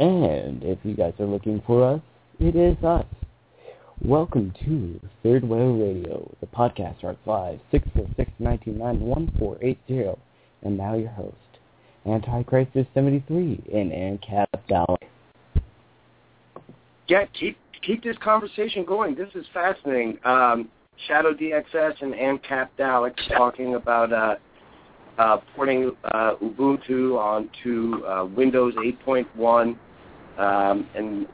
And if you guys are looking for us, it is us. Welcome to Third Wave Radio, the podcast starts live 646-929-1480. And now your host, Antichrist is 73 and ANCAP Dalek. Yeah, keep, keep this conversation going. This is fascinating. Um, Shadow DXS and ANCAP Dalek talking about... Uh, uh, porting uh, Ubuntu onto uh, Windows 8.1, um, and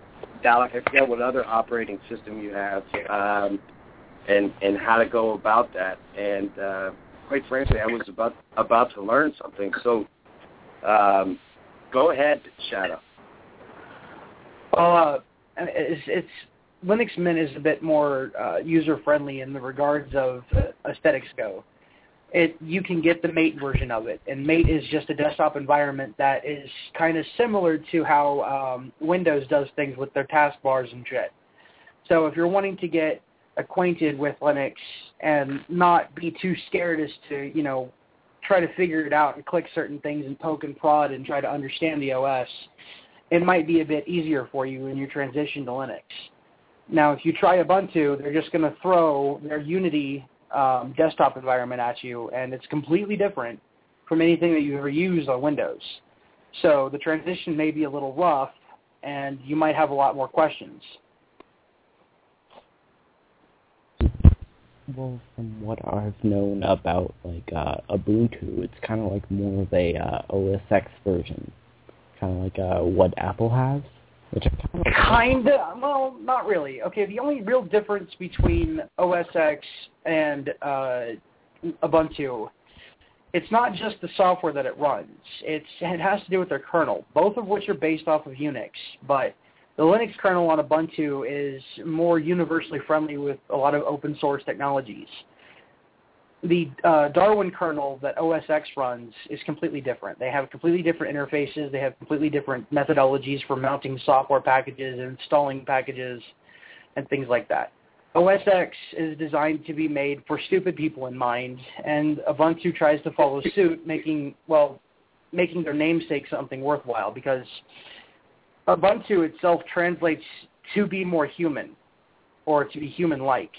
Dalek, I forget what other operating system you have, um, and and how to go about that. And uh, quite frankly, I was about about to learn something. So, um, go ahead, Shadow. Well, uh, it's, it's Linux Mint is a bit more uh, user friendly in the regards of aesthetics go. It you can get the Mate version of it, and Mate is just a desktop environment that is kind of similar to how um, Windows does things with their taskbars and shit. So if you're wanting to get acquainted with Linux and not be too scared as to you know try to figure it out and click certain things and poke and prod and try to understand the OS, it might be a bit easier for you in your transition to Linux. Now, if you try Ubuntu, they're just going to throw their Unity um, desktop environment at you, and it's completely different from anything that you've ever used on Windows. So the transition may be a little rough, and you might have a lot more questions. Well, from what I've known about like uh, Ubuntu, it's kind of like more of a uh, OS X version, kind of like uh, what Apple has, which kind of. Well, not really. Okay, the only real difference between OS X and uh, Ubuntu, it's not just the software that it runs. It's it has to do with their kernel, both of which are based off of Unix. But the Linux kernel on Ubuntu is more universally friendly with a lot of open source technologies. The uh, Darwin kernel that OS X runs is completely different. They have completely different interfaces. They have completely different methodologies for mounting software packages and installing packages and things like that. OS X is designed to be made for stupid people in mind, and Ubuntu tries to follow suit, making well, making their namesake something worthwhile because Ubuntu itself translates to be more human or to be human-like.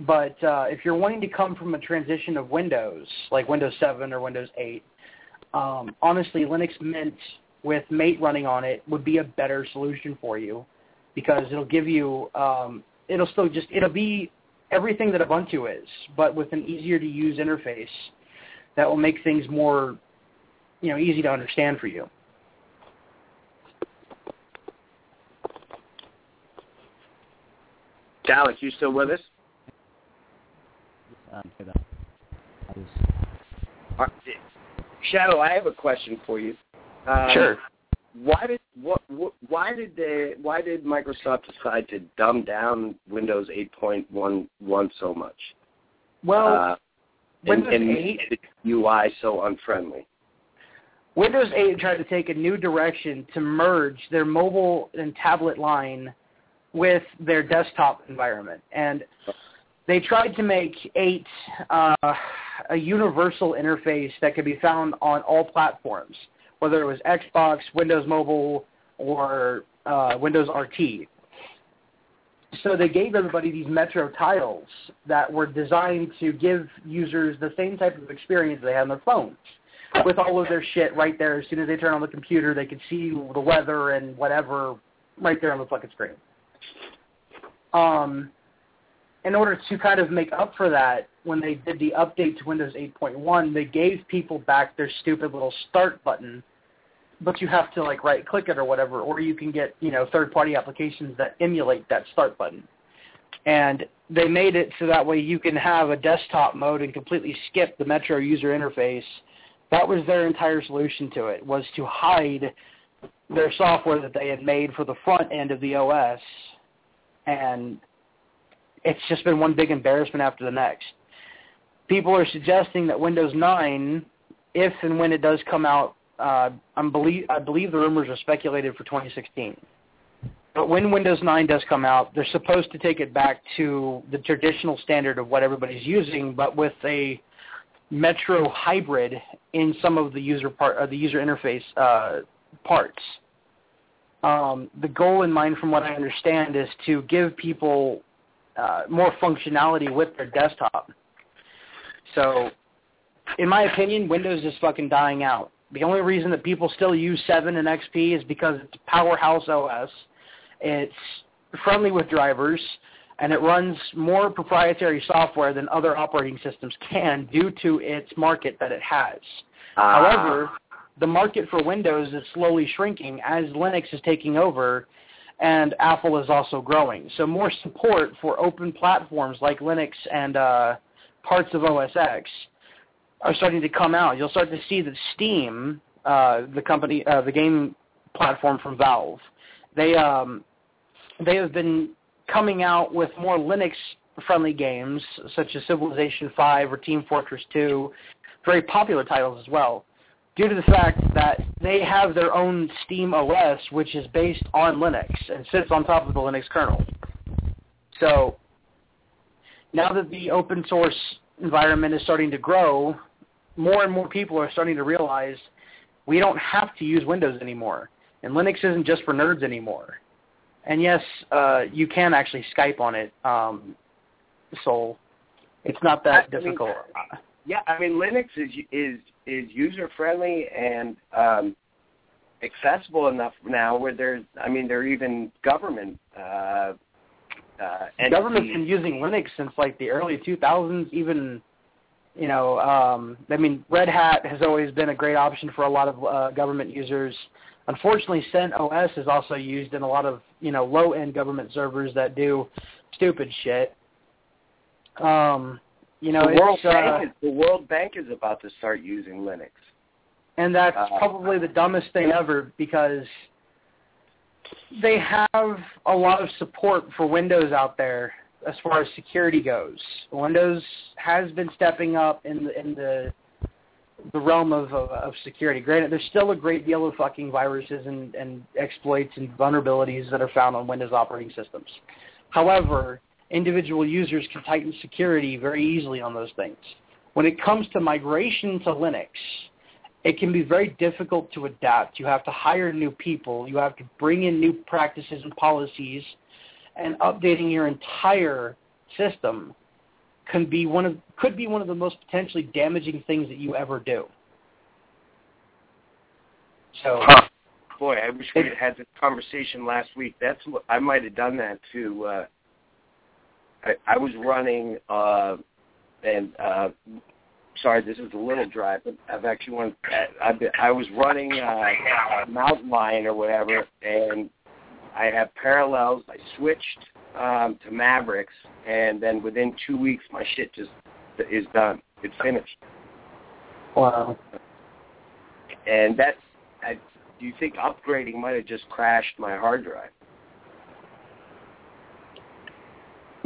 But uh, if you're wanting to come from a transition of Windows, like Windows 7 or Windows 8, um, honestly, Linux Mint with Mate running on it would be a better solution for you because it'll give you, um, it'll still just, it'll be everything that Ubuntu is, but with an easier to use interface that will make things more, you know, easy to understand for you. Dalek, you still with us? Um, that. I was, Uh, Shadow, I have a question for you. Um, Sure. Why did what, what why did they why did Microsoft decide to dumb down Windows 8.11 so much? Well, uh, and, Windows and 8 make the UI so unfriendly. Windows 8 tried to take a new direction to merge their mobile and tablet line with their desktop environment. And they tried to make 8 uh, a universal interface that could be found on all platforms, whether it was Xbox, Windows Mobile, or uh, Windows RT. So they gave everybody these Metro tiles that were designed to give users the same type of experience they had on their phones with all of their shit right there. As soon as they turn on the computer, they could see the weather and whatever right there on the fucking screen. Um, in order to kind of make up for that, when they did the update to Windows 8.1, they gave people back their stupid little start button, but you have to like right click it or whatever, or you can get you know third party applications that emulate that start button. And they made it so that way you can have a desktop mode and completely skip the Metro user interface. That was their entire solution to it, was to hide their software that they had made for the front end of the OS. And it's just been one big embarrassment after the next. People are suggesting that Windows 9, if and when it does come out, uh, I'm believe, I believe the rumors are speculated for 2016. But when Windows 9 does come out, they're supposed to take it back to the traditional standard of what everybody's using, but with a Metro hybrid in some of the user part, or the user interface uh, parts. Um, the goal in mind, from what I understand, is to give people uh, more functionality with their desktop. So, in my opinion, Windows is fucking dying out. The only reason that people still use 7 and XP is because it's powerhouse OS. It's friendly with drivers. and it runs more proprietary software than other operating systems can due to its market that it has. Ah. However, the market for Windows is slowly shrinking as Linux is taking over and Apple is also growing. So more support for open platforms like Linux and uh, parts of OS X are starting to come out. You'll start to see that Steam, uh, the company, uh, the game platform from Valve, they um, they have been coming out with more Linux-friendly games such as Civilization 5 or Team Fortress 2, very popular titles as well due to the fact that they have their own Steam OS, which is based on Linux and sits on top of the Linux kernel. So now that the open source environment is starting to grow, more and more people are starting to realize we don't have to use Windows anymore, and Linux isn't just for nerds anymore. And yes, uh, you can actually Skype on it, um, Soul. It's not that I mean, difficult. Yeah, I mean Linux is is is user friendly and um, accessible enough now where there's I mean there are even government uh, uh, government's been using Linux since like the early 2000s. Even, you know, um, I mean, Red Hat has always been a great option for a lot of uh, government users. Unfortunately, CentOS is also used in a lot of you know low-end government servers that do stupid shit. Um, you know, the World it's, uh, Bank is the World Bank is about to start using Linux. and that's Uh, probably the dumbest thing ever because they have a lot of support for Windows out there as far as security goes. Windows has been stepping up in the in the the realm of of, of security. Granted, there's still a great deal of fucking viruses and, and exploits and vulnerabilities that are found on Windows operating systems. However, individual users can tighten security very easily on those things. When it comes to migration to Linux, it can be very difficult to adapt. You have to hire new people. You have to bring in new practices and policies, and updating your entire system can be one of could be one of the most potentially damaging things that you ever do. So Huh. Boy, I wish we had had this conversation last week. That's I might have done that to. Uh, I, I was running, uh, and uh, sorry, this is a little dry, but I've actually won. I've been, I was running uh, Mountain Lion or whatever, and I have parallels. I switched um, to Mavericks, and then within two weeks, my shit just is done. It's finished. wow. And that, I, do you think upgrading might have just crashed my hard drive?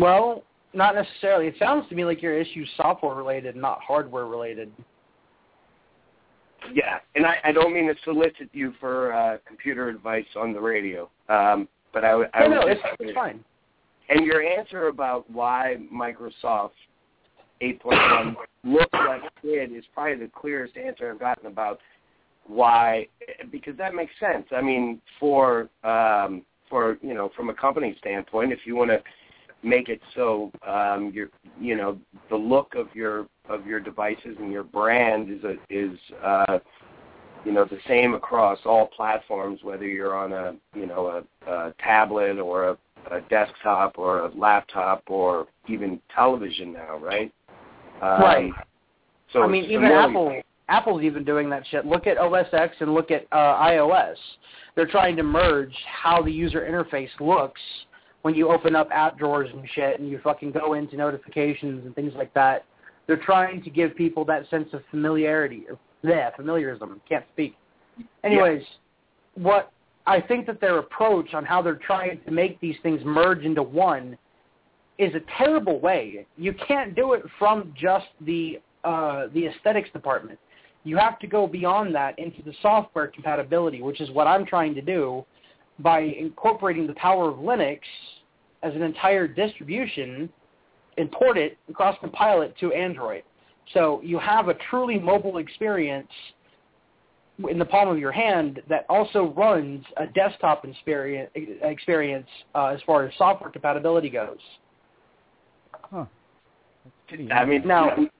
Well, not necessarily. It sounds to me like your issue's software related, not hardware related. Yeah, and I, I don't mean to solicit you for uh, computer advice on the radio, um, but I, I no, no, it's, it's fine. And your answer about why Microsoft 8.1 looks like it did is probably the clearest answer I've gotten about why, because that makes sense. I mean, for um, for you know, from a company standpoint, if you want to make it so um, your you know the look of your of your devices and your brand is a, is uh, you know the same across all platforms, whether you're on a you know a, a tablet or a, a desktop or a laptop or even television now, right? Um, Right. So I mean, even Apple, Apple's even doing that shit. Look at OS X and look at uh, iOS. They're trying to merge how the user interface looks when you open up app drawers and shit, and you fucking go into notifications and things like that. They're trying to give people that sense of familiarity, yeah, familiarism. Can't speak. Anyways, what I think that their approach on how they're trying to make these things merge into one is a terrible way. You can't do it from just the uh, the aesthetics department. You have to go beyond that into the software compatibility, which is what I'm trying to do by incorporating the power of Linux as an entire distribution, import it, and cross-compile it to Android. So you have a truly mobile experience in the palm of your hand that also runs a desktop experience, experience uh, as far as software compatibility goes. Huh. I mean, Now- we,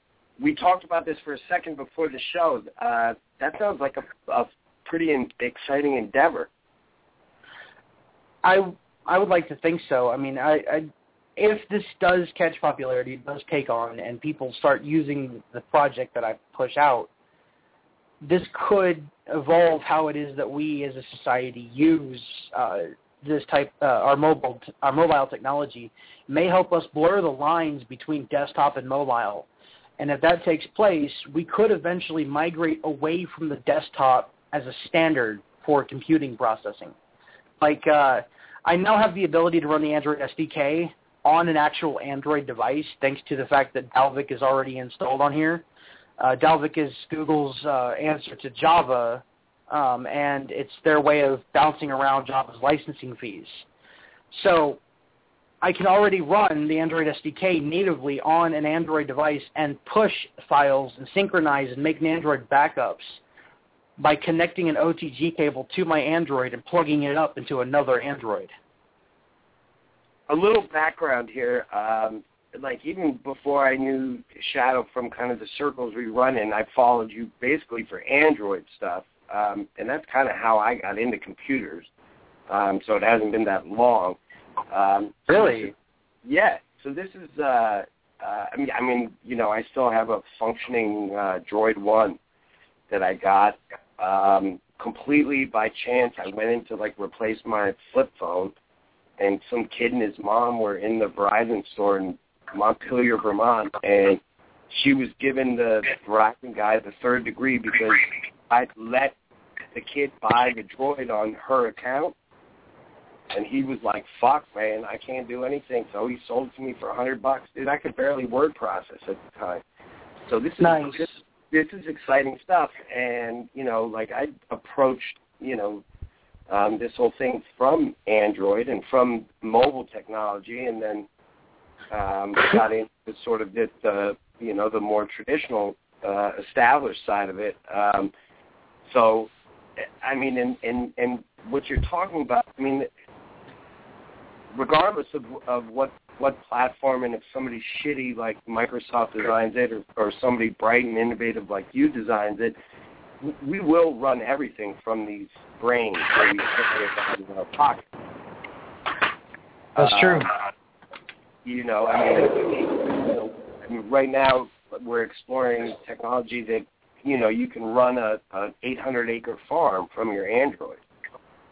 we talked about this for a second before the show. Uh, that sounds like a, a pretty in, exciting endeavor. I I would like to think so. I mean, I, I if this does catch popularity, it does take on, and people start using the project that I push out, this could evolve how it is that we as a society use uh, this type uh, our mobile our mobile technology may help us blur the lines between desktop and mobile. And if that takes place, we could eventually migrate away from the desktop as a standard for computing processing. Like uh, I now have the ability to run the Android SDK on an actual Android device thanks to the fact that Dalvik is already installed on here. Uh, Dalvik is Google's uh, answer to Java, um, and it's their way of bouncing around Java's licensing fees. So I can already run the Android SDK natively on an Android device and push files and synchronize and make an Android backups by connecting an OTG cable to my Android and plugging it up into another Android. A little background here. Um, like even before I knew Shadow from kind of the circles we run in, I followed you basically for Android stuff, um, and that's kind of how I got into computers. Um, so it hasn't been that long. Um, Really? yeah. So this is. Uh, uh, I mean, I mean, you know, I still have a functioning uh, Droid One that I got um, completely by chance. I went in to like replace my flip phone, and some kid and his mom were in the Verizon store in Montpelier, Vermont, and she was giving the Verizon guy the third degree because I let the kid buy the droid on her account. And he was like, "Fuck, man, I can't do anything." So he sold it to me for a hundred bucks. Dude, I could barely word process at the time. So this is Nice. this, this is exciting stuff. And you know, like I approached, you know, um, this whole thing from Android and from mobile technology, and then um, got into sort of the, the you know the more traditional uh, established side of it. Um, so, I mean, and, and and what you're talking about, I mean, regardless of of what what platform and if somebody shitty like Microsoft designs it or, or somebody bright and innovative like you designs it, we will run everything from these brains that we put in our pocket. That's true. Uh, you know, I mean, you know, I mean, right now we're exploring technology that you know you can run a an 800 acre farm from your Android.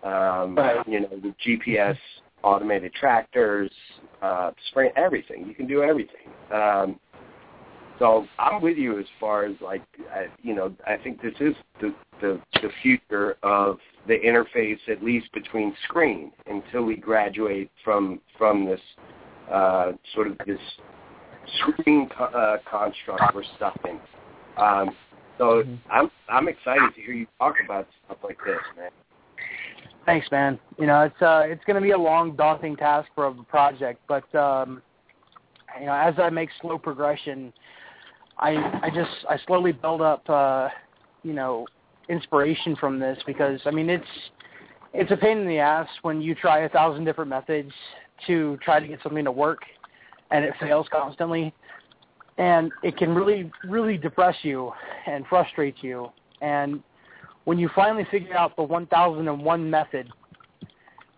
Um, Right. You know, with GPS, automated tractors, uh, spray, everything. You can do everything. Um, so I'm with you as far as like, I, you know, I think this is the, the the future of the interface, at least between screen, until we graduate from from this uh, sort of this screen co- uh, construct we're stuck in. Um, so I'm I'm excited to hear you talk about stuff like this, man. Thanks, man. You know, it's uh, it's going to be a long, daunting task for a project, but um, you know, as I make slow progression, I I just I slowly build up, uh, you know, inspiration from this because I mean it's it's a pain in the ass when you try a thousand different methods to try to get something to work and it fails constantly, and it can really really depress you and frustrate you and when you finally figure out the 1001 method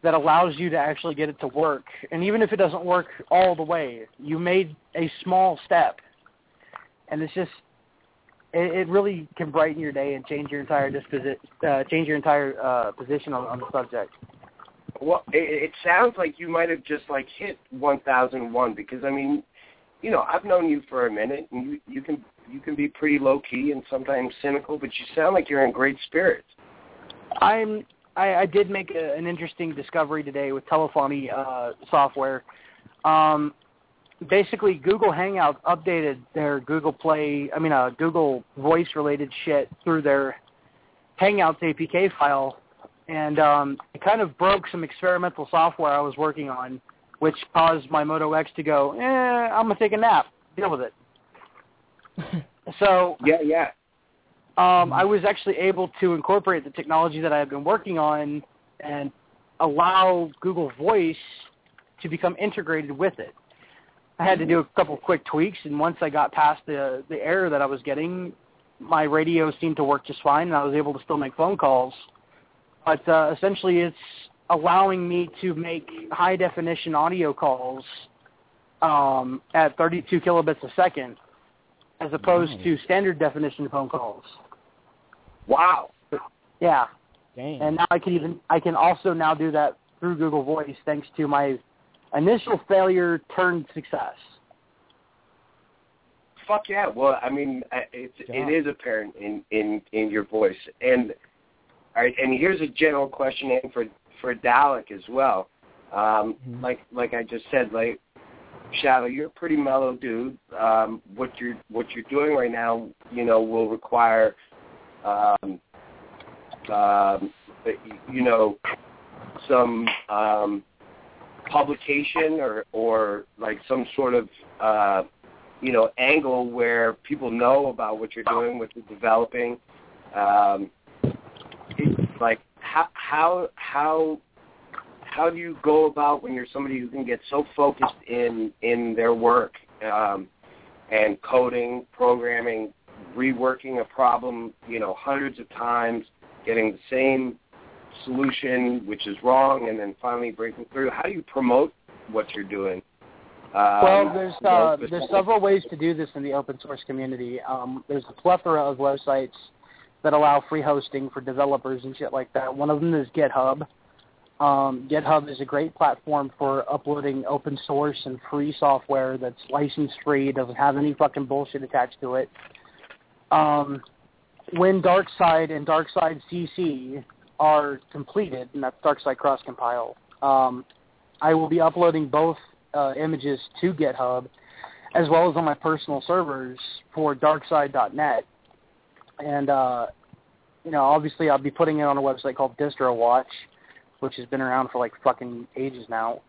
that allows you to actually get it to work, and even if it doesn't work all the way, you made a small step, and it's just it, it really can brighten your day and change your entire disposi- uh, change your entire uh, position on, on the subject. Well, it, it sounds like you might have just like hit 1001 because I mean, you know, I've known you for a minute, and you you can you can be pretty low key and sometimes cynical, but you sound like you're in great spirits. I'm I, I did make a, an interesting discovery today with telephony uh, software. Um, basically, Google Hangouts updated their Google Play, I mean, uh, Google Voice related shit through their Hangouts APK file, and um, it kind of broke some experimental software I was working on, which caused my Moto X to go, eh, I'm gonna take a nap. Deal with it. So Yeah, yeah. um, I was actually able to incorporate the technology that I had been working on and allow Google Voice to become integrated with it. I had to do a couple quick tweaks, and once I got past the the error that I was getting, my radio seemed to work just fine, and I was able to still make phone calls. But uh, essentially, it's allowing me to make high definition audio calls um, at 32 kilobits a second, as opposed Nice. to standard definition phone calls. Wow. Yeah, Dang. and now I can even I can also now do that through Google Voice thanks to my initial failure turned success. Fuck yeah. Well, I mean, it's Yeah. it is apparent in in in your voice. And all right, and here's a general question for for Dalek as well. Um, Mhm. Like like I just said, like Shadow, you're a pretty mellow dude. Um, what you're what you're doing right now, you know, will require, um, um, you know, some um, publication or or like some sort of uh, you know angle where people know about what you're doing, what you're developing. Um, like how how how how do you go about when you're somebody who can get so focused in in their work um, and coding, programming, reworking a problem, you know, hundreds of times, getting the same solution which is wrong, and then finally breaking through. How do you promote what you're doing? Um, Well, there's you know, uh, there's several ways to do this in the open source community. Um, there's a plethora of websites that allow free hosting for developers and shit like that. One of them is GitHub. Um, GitHub is a great platform for uploading open source and free software that's license free, doesn't have any fucking bullshit attached to it. Um, when DarkSide and DarkSide CC are completed, and that's DarkSide cross compile, um, I will be uploading both uh, images to GitHub, as well as on my personal servers for darkside.net. And uh, you know, obviously, I'll be putting it on a website called DistroWatch, which has been around for like fucking ages now.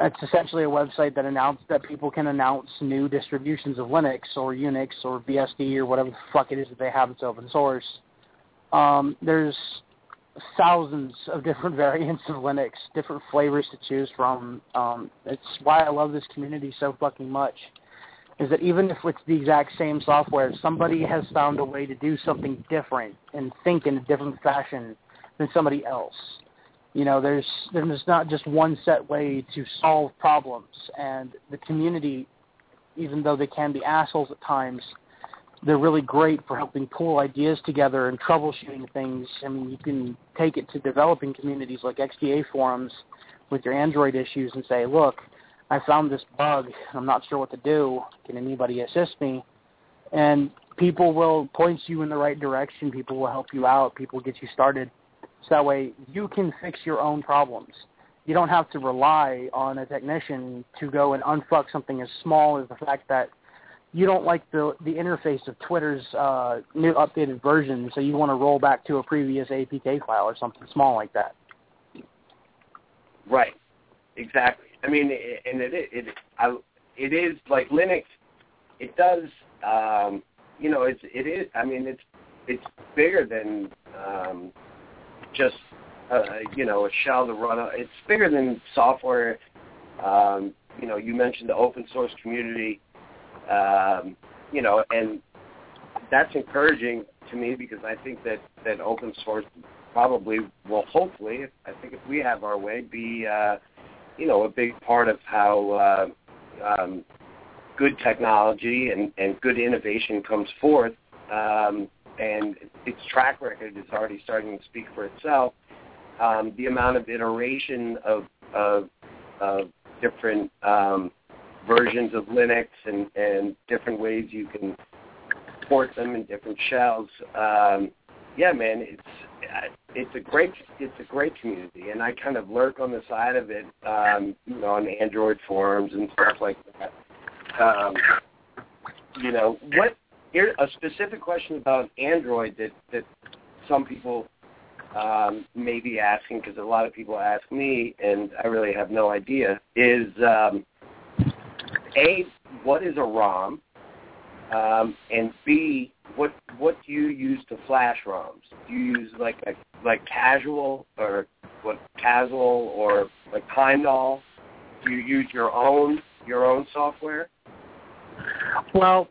It's essentially a website that announce that people can announce new distributions of Linux or Unix or BSD or whatever the fuck it is that they have that's open source. Um, there's thousands of different variants of Linux, different flavors to choose from. Um, it's why I love this community so fucking much. Is that even if it's the exact same software, somebody has found a way to do something different and think in a different fashion than somebody else. You know, there's there's not just one set way to solve problems, and the community, even though they can be assholes at times, they're really great for helping pull ideas together and troubleshooting things. I mean, you can take it to developing communities like XDA forums with your Android issues and say, look, I found this bug. I'm not sure what to do. Can anybody assist me? And people will point you in the right direction. People will help you out. People will get you started. So that way you can fix your own problems. You don't have to rely on a technician to go and unfuck something as small as the fact that you don't like the the interface of Twitter's uh, new updated version, so you want to roll back to a previous APK file or something small like that. Right. Exactly. I mean, it, and it it I, it is like Linux. It does. Um, you know, it's it is. I mean, it's it's bigger than um, just uh, you know a shell to run. It's bigger than software. Um, you know, you mentioned the open source community. Um, you know, and that's encouraging to me because I think that that open source probably will hopefully, I think if we have our way, be uh, you know a big part of how uh, um, good technology and, and good innovation comes forth. Um, and its track record is already starting to speak for itself. Um, the amount of iteration of of, of different um, versions of Linux and, and different ways you can port them in different shells. Um, yeah, man, it's it's a great it's a great community, and I kind of lurk on the side of it, um, you know, on Android forums and stuff like that. Um, you know, what here a specific question about Android that that some people um, may be asking because a lot of people ask me, and I really have no idea. Is um, a what is a ROM, um, and B what what do you use to flash ROMs? Do you use like a like Casual or what Casual or like Heimdall? Do you use your own your own software? Well,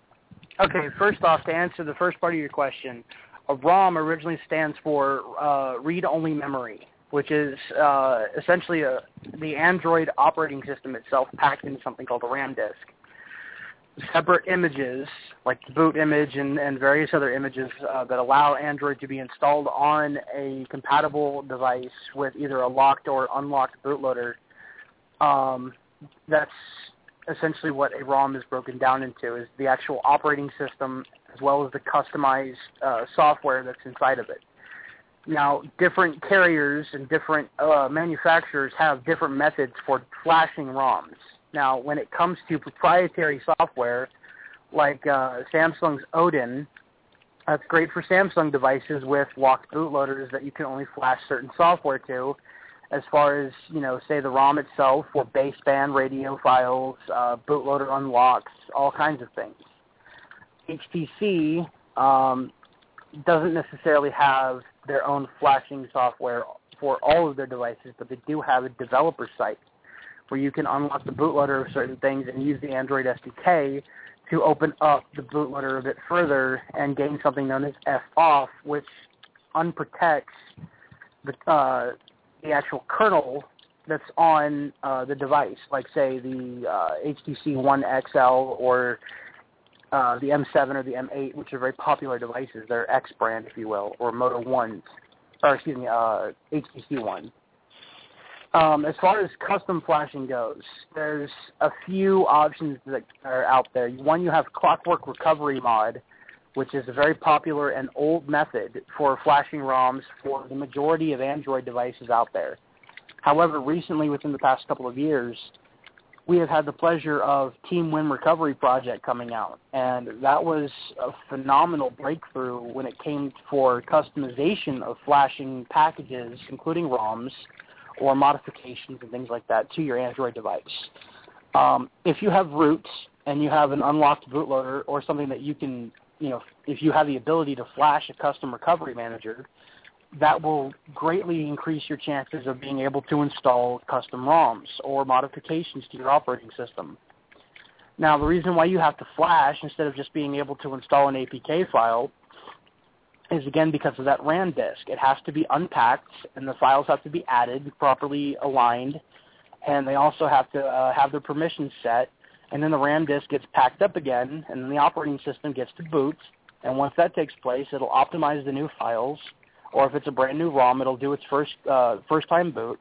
okay, first off, to answer the first part of your question, a ROM originally stands for uh, read-only memory. which is uh, essentially a, the Android operating system itself packed into something called a RAM disk. Separate images, like the boot image and, and various other images uh, that allow Android to be installed on a compatible device with either a locked or unlocked bootloader. Um, that's essentially what a ROM is broken down into, is the actual operating system as well as the customized uh, software that's inside of it. Now, different carriers and different uh, manufacturers have different methods for flashing ROMs. Now, when it comes to proprietary software, like uh, Samsung's Odin, that's great for Samsung devices with locked bootloaders that you can only flash certain software to. As far as you know, say the ROM itself for baseband radio files, uh, bootloader unlocks, all kinds of things. HTC um, doesn't necessarily have their own flashing software for all of their devices, but they do have a developer site where you can unlock the bootloader of certain things and use the Android SDK to open up the bootloader a bit further and gain something known as S-off, which unprotects the, uh, the actual kernel that's on uh, the device, like say the uh, HTC One XL or uh, the M7 or the M8, which are very popular devices. They're X brand, if you will, or Moto Ones, or excuse me, uh, HTC One. Um, as far as custom flashing goes, there's a few options that are out there. One, you have Clockwork Recovery Mod, which is a very popular and old method for flashing ROMs for the majority of Android devices out there. However, recently, within the past couple of years, we have had the pleasure of Team Win Recovery Project coming out, and that was a phenomenal breakthrough when it came for customization of flashing packages, including ROMs, or modifications and things like that to your Android device. Um, if you have root and you have an unlocked bootloader or something that you can, you know, if you have the ability to flash a custom recovery manager, that will greatly increase your chances of being able to install custom ROMs or modifications to your operating system. Now, the reason why you have to flash instead of just being able to install an APK file is again because of that RAM disk. It has to be unpacked, and the files have to be added, properly aligned, and they also have to uh, have their permissions set. And then the RAM disk gets packed up again, and then the operating system gets to boot. And once that takes place, it'll optimize the new files, or if it's a brand new ROM, it'll do its first uh, first time boot,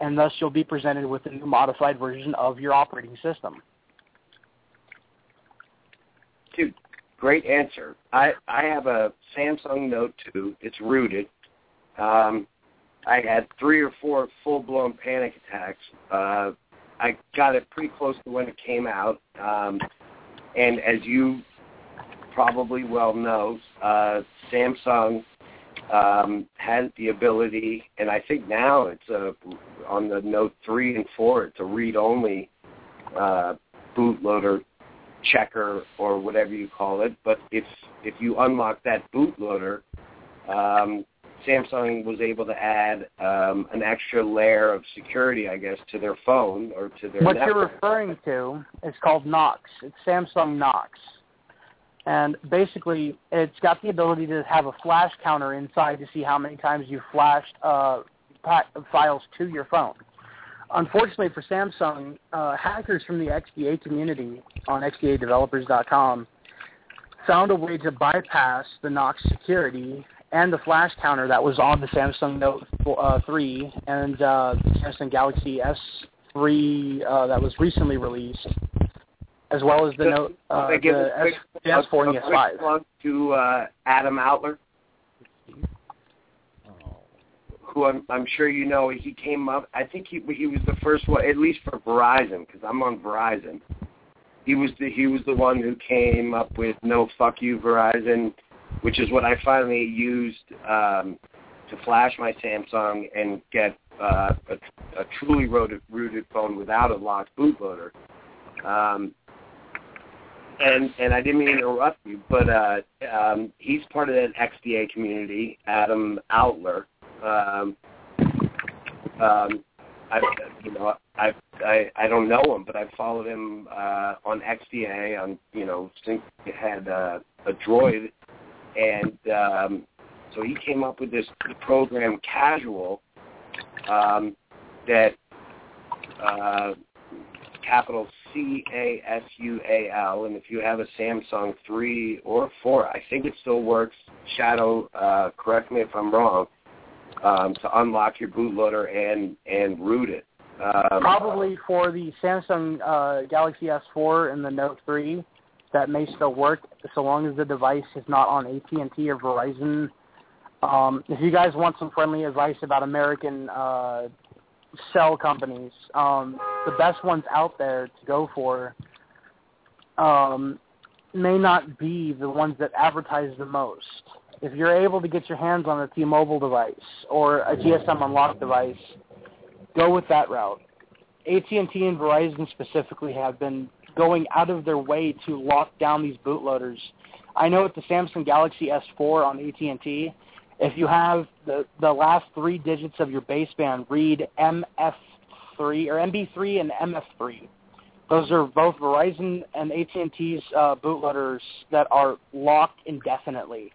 and thus you'll be presented with a new modified version of your operating system. Dude, great answer. I I have a Samsung Note 2. It's rooted. Um, I had three or four full blown panic attacks. Uh, I got it pretty close to when it came out, um, and as you probably well know, uh, Samsung um, has the ability, and I think now it's a on the Note three and four, it's a read only uh, bootloader checker or whatever you call it. But if if you unlock that bootloader, um, Samsung was able to add um, an extra layer of security, I guess, to their phone or to their. What network. you're referring to is called Knox. It's Samsung Knox. And basically, it's got the ability to have a flash counter inside to see how many times you flashed uh, files to your phone unfortunately for Samsung, uh, hackers from the XDA community on XDAdevelopers.com found a way to bypass the Knox security and the flash counter that was on the Samsung Note uh, 3 and uh, the Samsung Galaxy S3 uh, that was recently released, as well as the Just- Note uh, Can I give the S, S4 and the S5. plug to uh, Adam Outler, who I'm, I'm sure you know. He came up. I think he he was the first one, at least for Verizon, because I'm on Verizon. He was the he was the one who came up with "No fuck you Verizon," which is what I finally used um, to flash my Samsung and get uh, a, a truly rooted, rooted phone without a locked bootloader. Um, and and I didn't mean to interrupt you, but uh, um, he's part of that XDA community, Adam Outler. Um, um, I, you know, I, I I don't know him, but I've followed him uh, on XDA. On you know, since he had uh, a Droid, and um, so he came up with this program Casual um, that uh, capital C A S U A L, and if you have a Samsung three or four, I think it still works. Shadow, uh, correct me if I'm wrong. Um, to unlock your bootloader and and root it. Um, Probably for the Samsung uh, Galaxy S4 and the Note 3, that may still work so long as the device is not on AT&T or Verizon. Um, if you guys want some friendly advice about American uh, cell companies, um, the best ones out there to go for um, may not be the ones that advertise the most. If you're able to get your hands on a T-Mobile device or a GSM Unlocked device, go with that route. AT&T and Verizon specifically have been going out of their way to lock down these bootloaders. I know with the Samsung Galaxy S4 on AT&T, if you have the the last three digits of your baseband read MF3 or MB3 and MF3, those are both Verizon and AT&T's uh, bootloaders that are locked indefinitely.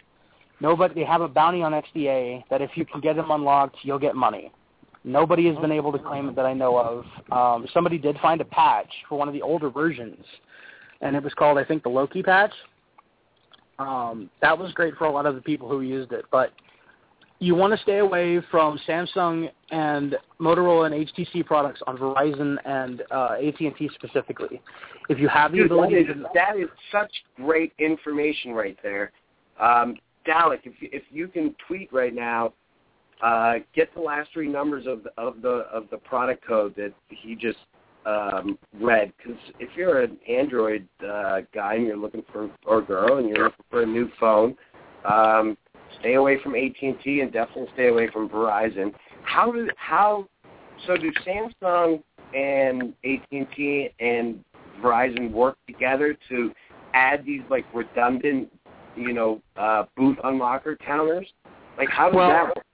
Nobody they have a bounty on XDA that if you can get them unlocked, you'll get money. Nobody has been able to claim it that I know of. Um, somebody did find a patch for one of the older versions, and it was called, I think, the Loki patch. Um, that was great for a lot of the people who used it, but you want to stay away from Samsung and Motorola and HTC products on Verizon and uh, AT&T specifically. If you have the Dude, ability is, to, that is such great information right there. Um, Dalek, if you, if you can tweet right now, uh, get the last three numbers of the, of the of the product code that he just um, read. Because if you're an Android uh, guy and you're looking for or girl and you're looking for a new phone, um, stay away from AT and T and definitely stay away from Verizon. How do how so do Samsung and AT and T and Verizon work together to add these like redundant, you know, uh, boot unlocker counters? Like how does Well, that work?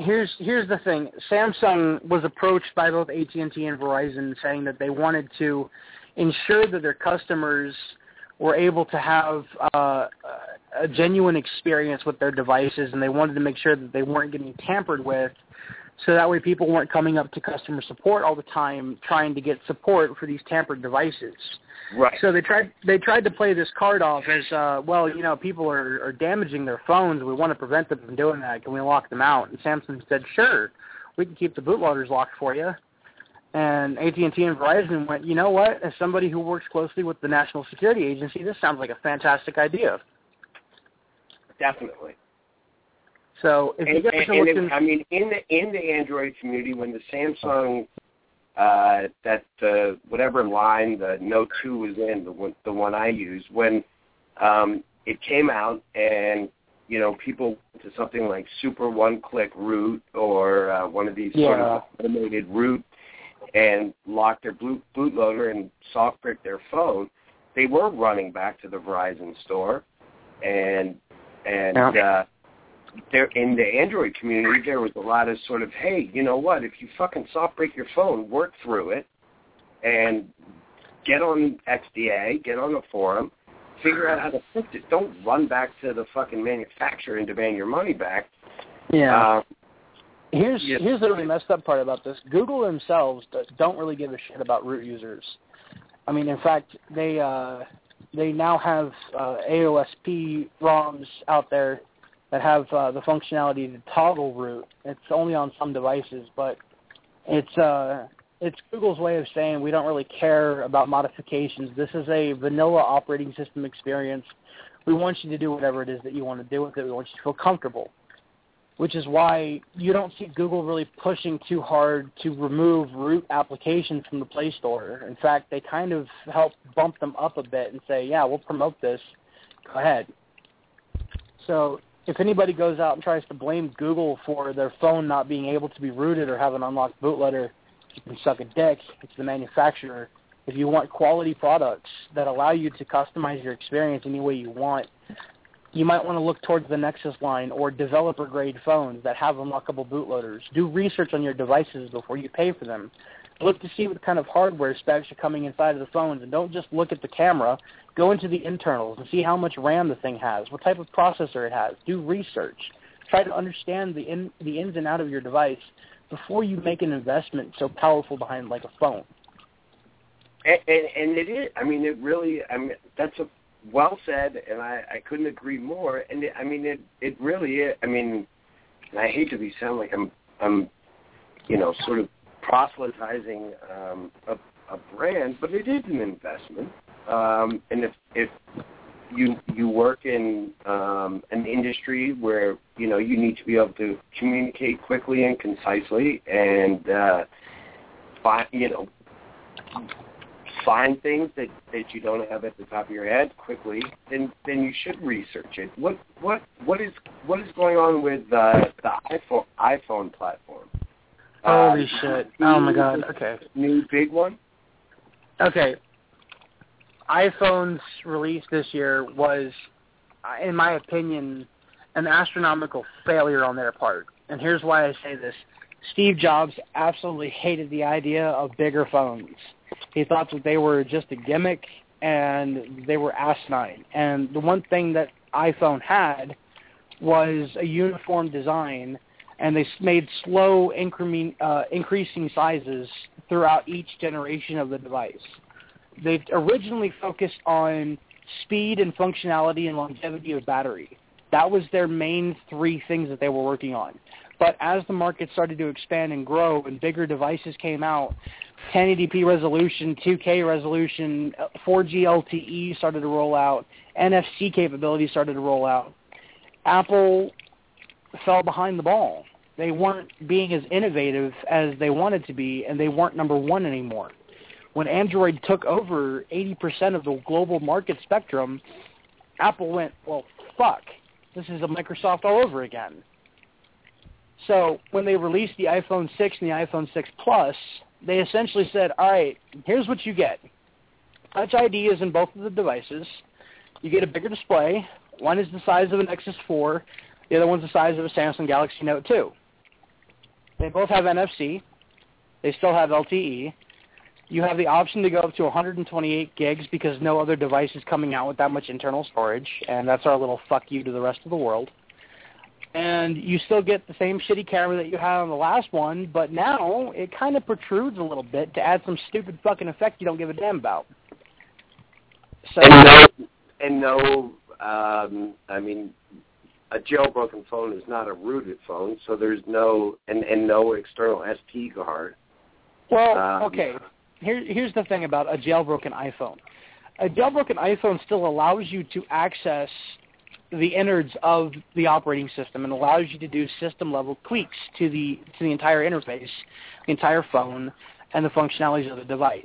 Here's here's the thing. Samsung was approached by both AT&T and Verizon saying that they wanted to ensure that their customers were able to have uh, a genuine experience with their devices, and they wanted to make sure that they weren't getting tampered with, so that way people weren't coming up to customer support all the time trying to get support for these tampered devices. Right. So they tried they tried to play this card off as uh, well. You know, people are, are damaging their phones. We want to prevent them from doing that. Can we lock them out? And Samsung said, sure, we can keep the bootloaders locked for you. And AT&T and Verizon went, you know what? As somebody who works closely with the National Security Agency, this sounds like a fantastic idea. Definitely. So if you guys and, are and looking, it, I mean, in the in the Android community, when the Samsung uh, that uh, whatever line the Note Two was in, the one the one I use, when um, it came out, and you know, people went to something like Super One Click Root or uh, one of these sort of automated root and locked their boot bootloader and soft brick their phone, they were running back to the Verizon store, and and uh, there in the Android community there was a lot of sort of hey you know what if you fucking soft brick your phone work through it and get on XDA get on the forum figure out how to fix it don't run back to the fucking manufacturer and demand your money back yeah. uh, Here's Yeah. here's the really messed up part about this. Google themselves don't really give a shit about root users. I mean, in fact, they uh, they now have uh, AOSP ROMs out there that have uh, the functionality to toggle root. It's only on some devices, but it's uh, it's Google's way of saying we don't really care about modifications. This is a vanilla operating system experience. We want you to do whatever it is that you want to do with it. We want you to feel comfortable which is why you don't see Google really pushing too hard to remove root applications from the Play Store. In fact, they kind of help bump them up a bit and say, yeah, we'll promote this. Go ahead. So if anybody goes out and tries to blame Google for their phone not being able to be rooted or have an unlocked bootloader, you can suck a dick. It's the manufacturer. If you want quality products that allow you to customize your experience any way you want, you might want to look towards the Nexus line or developer grade phones that have unlockable bootloaders. Do research on your devices before you pay for them. Look to see what kind of hardware specs are coming inside of the phones and don't just look at the camera. Go into the internals and see how much RAM the thing has, what type of processor it has. Do research. Try to understand the in, the ins and out of your device before you make an investment so powerful behind like a phone. And, and, and it is. I mean, it really. I mean, that's a well said, and I, I couldn't agree more. And it, I mean, it it really is. I mean, I hate to be sound like I'm I'm, you know, sort of proselytizing um, a, a brand, but it is an investment. Um, and if if you you work in um, an industry where you know you need to be able to communicate quickly and concisely, and uh, find you know find things that that you don't have at the top of your head quickly, then then you should research it. What what what is what is going on with uh, the iPhone iPhone platform? Holy Uh, shit! Oh my god. Okay. New big one. Okay. iPhone's release this year was, uh, in my opinion, an astronomical failure on their part. And here's why I say this. Steve Jobs absolutely hated the idea of bigger phones. He thought that they were just a gimmick and they were asinine. And the one thing that iPhone had was a uniform design and they made slow increment, uh, increasing sizes throughout each generation of the device. They originally focused on speed and functionality and longevity of battery. That was their main three things that they were working on. But as the market started to expand and grow and bigger devices came out, 1080p resolution, 2K resolution, uh, 4G LTE started to roll out, NFC capabilities started to roll out. Apple fell behind the ball. They weren't being as innovative as they wanted to be, and they weren't number one anymore. When Android took over 80% of the global market spectrum, Apple went, well, fuck, this is a Microsoft all over again. So when they released the iPhone 6 and the iPhone 6 Plus, they essentially said, all right, here's what you get. Touch ID is in both of the devices. You get a bigger display. One is the size of an Nexus 4. The other one's the size of a Samsung Galaxy Note 2. They both have NFC. They still have LTE. You have the option to go up to 128 gigs because no other device is coming out with that much internal storage, and that's our little fuck you to the rest of the world. And you still get the same shitty camera that you had on the last one, but now it kind of protrudes a little bit to add some stupid fucking effect you don't give a damn about. So And no, and no. Um, I mean, a jailbroken phone is not a rooted phone, so there's no and and no external SD card. Well, Um, okay. Here, here's the thing about a jailbroken iPhone. A jailbroken iPhone still allows you to access the innards of the operating system and allows you to do system level tweaks to the to the entire interface, the entire phone, and the functionalities of the device.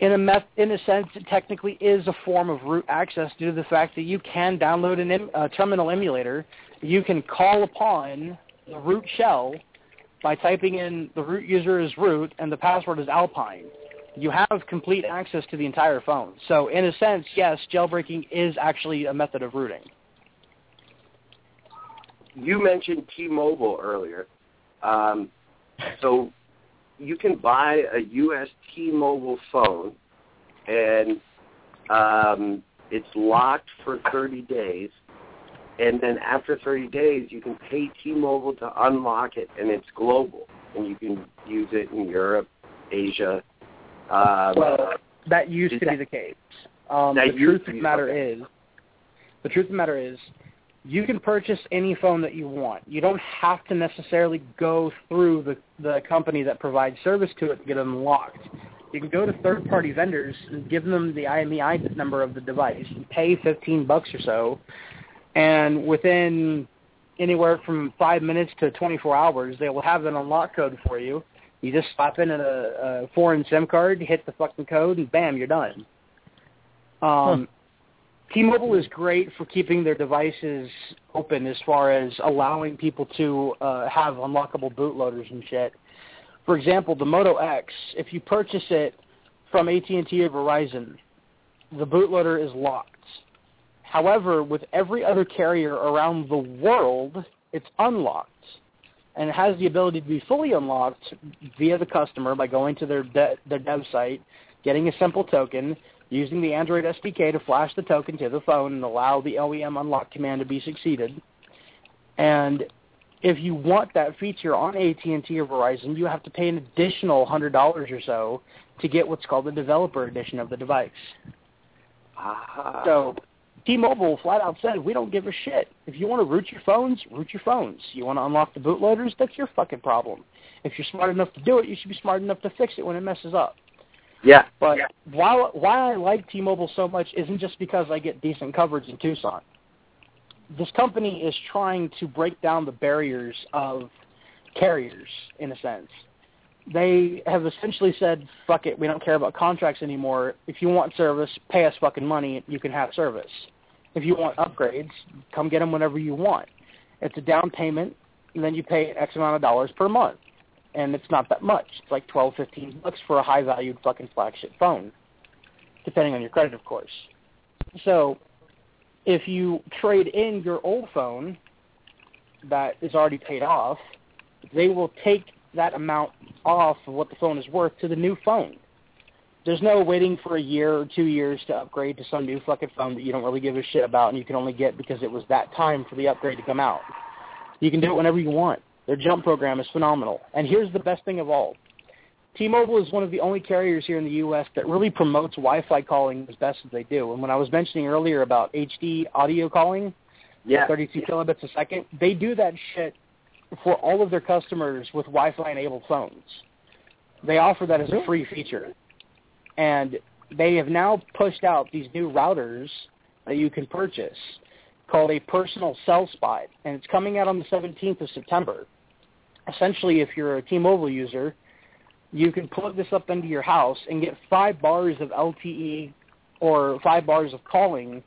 In a meth- in a sense, it technically is a form of root access due to the fact that you can download an a terminal emulator. You can call upon the root shell by typing in the root user is root and the password is Alpine. You have complete access to the entire phone. So in a sense, yes, jailbreaking is actually a method of rooting. You mentioned T-Mobile earlier, um, so you can buy a U.S. T-Mobile phone, and um, it's locked for 30 days. And then after 30 days, you can pay T-Mobile to unlock it, and it's global, and you can use it in Europe, Asia. Um, Well, that used to be the case. Um, That the truth of the matter okay. is, the truth of the matter is, you can purchase any phone that you want. You don't have to necessarily go through the the company that provides service to it to get it unlocked. You can go to third-party vendors and give them the IMEI number of the device and pay 15 bucks or so, and within anywhere from five minutes to 24 hours, they will have an unlock code for you. You just slap in a, a foreign SIM card, hit the fucking code, and bam, you're done. Um, T-Mobile is great for keeping their devices open as far as allowing people to uh, have unlockable bootloaders and shit. For example, the Moto X, if you purchase it from AT&T or Verizon, the bootloader is locked. However, with every other carrier around the world, it's unlocked. And it has the ability to be fully unlocked via the customer by going to their, de- their dev site, getting a simple token, using the Android SDK to flash the token to the phone and allow the OEM unlock command to be succeeded. And if you want that feature on AT&T or Verizon, you have to pay an additional hundred dollars or so to get what's called the developer edition of the device. Ah. So T-Mobile flat out said, we don't give a shit. If you want to root your phones, root your phones. You want to unlock the bootloaders, that's your fucking problem. If you're smart enough to do it, you should be smart enough to fix it when it messes up. Yeah. But why why I like T-Mobile so much isn't just because I get decent coverage in Tucson. This company is trying to break down the barriers of carriers in a sense. They have essentially said, "Fuck it, we don't care about contracts anymore. If you want service, pay us fucking money. And you can have service. If you want upgrades, come get them whenever you want. It's a down payment, and then you pay X amount of dollars per month, and it's not that much. It's like twelve, fifteen bucks for a high-valued fucking flagship phone, depending on your credit, of course. So, if you trade in your old phone that is already paid off, they will take that amount off of what the phone is worth to the new phone. There's no waiting for a year or two years to upgrade to some new fucking phone that you don't really give a shit about and you can only get because it was that time for the upgrade to come out. You can do it whenever you want. Their jump program is phenomenal. And here's the best thing of all. T-Mobile is one of the only carriers here in the U.S. that really promotes Wi-Fi calling as best as they do. And when I was mentioning earlier about HD audio calling, Yeah. 32 kilobits a second. They do that shit for all of their customers with Wi-Fi enabled phones. They offer that as a free feature. And they have now pushed out these new routers that you can purchase called a personal cell spot. And it's coming out on the 17th of September. Essentially, if you're a T-Mobile user, you can plug this up into your house and get five bars of LTE or five bars of calling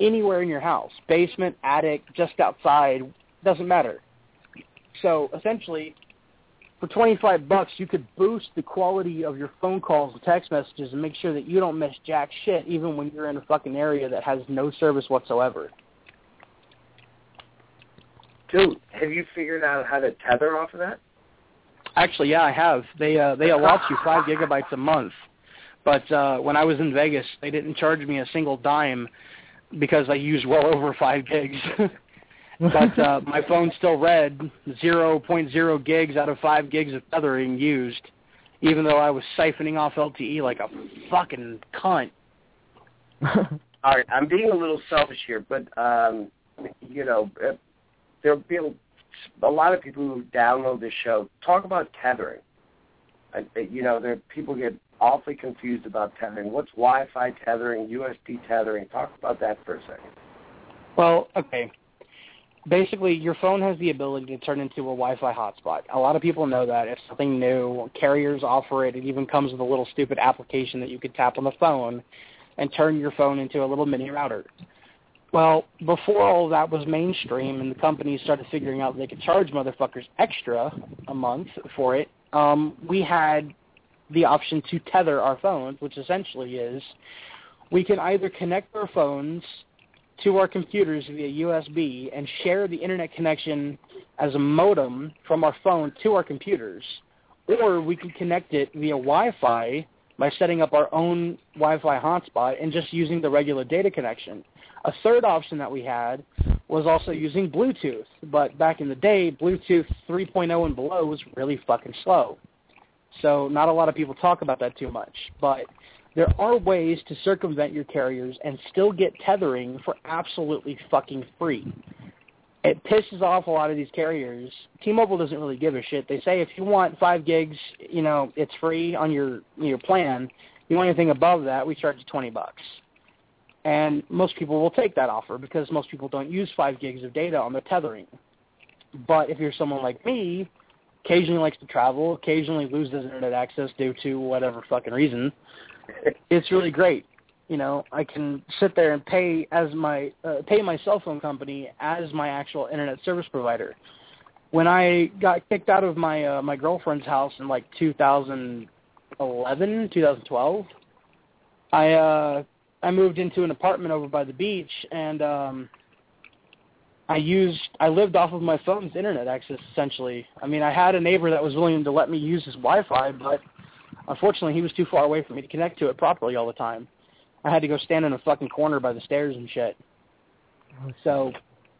anywhere in your house, basement, attic, just outside, doesn't matter. So essentially, for 25 bucks, you could boost the quality of your phone calls and text messages and make sure that you don't miss jack shit even when you're in a fucking area that has no service whatsoever. Dude, have you figured out how to tether off of that? Actually, yeah, I have. They uh, they allot you five gigabytes a month, but uh, when I was in Vegas, they didn't charge me a single dime because I used well over five gigs. but uh, my phone still read 0.0 gigs out of five gigs of tethering used, even though I was siphoning off LTE like a fucking cunt. All right, I'm being a little selfish here, but um, you know, uh, there'll be a, a lot of people who download this show talk about tethering. Uh, you know, there people get awfully confused about tethering. What's Wi-Fi tethering, USB tethering? Talk about that for a second. Well, okay. Basically, your phone has the ability to turn into a Wi-Fi hotspot. A lot of people know that. It's something new. Carriers offer it. It even comes with a little stupid application that you could tap on the phone and turn your phone into a little mini router. Well, before all that was mainstream and the companies started figuring out they could charge motherfuckers extra a month for it, um, we had the option to tether our phones, which essentially is we can either connect our phones to our computers via USB and share the internet connection as a modem from our phone to our computers, or we can connect it via Wi-Fi by setting up our own Wi-Fi hotspot and just using the regular data connection. A third option that we had was also using Bluetooth, but back in the day, Bluetooth 3.0 and below was really fucking slow. So not a lot of people talk about that too much, but there are ways to circumvent your carriers and still get tethering for absolutely fucking free. It pisses off a lot of these carriers. T-Mobile doesn't really give a shit. They say if you want five gigs, you know, it's free on your your plan. You want anything above that, we charge you twenty bucks. And most people will take that offer because most people don't use five gigs of data on their tethering. But if you're someone like me, occasionally likes to travel, occasionally loses internet access due to whatever fucking reason, it's really great. You know, I can sit there and pay as my uh, pay my cell phone company as my actual internet service provider. When I got kicked out of my uh, my girlfriend's house in like 2011, 2012, I uh I moved into an apartment over by the beach and um I used I lived off of my phone's internet access essentially. I mean, I had a neighbor that was willing to let me use his Wi-Fi, but unfortunately he was too far away for me to connect to it properly all the time. I had to go stand in a fucking corner by the stairs and shit. So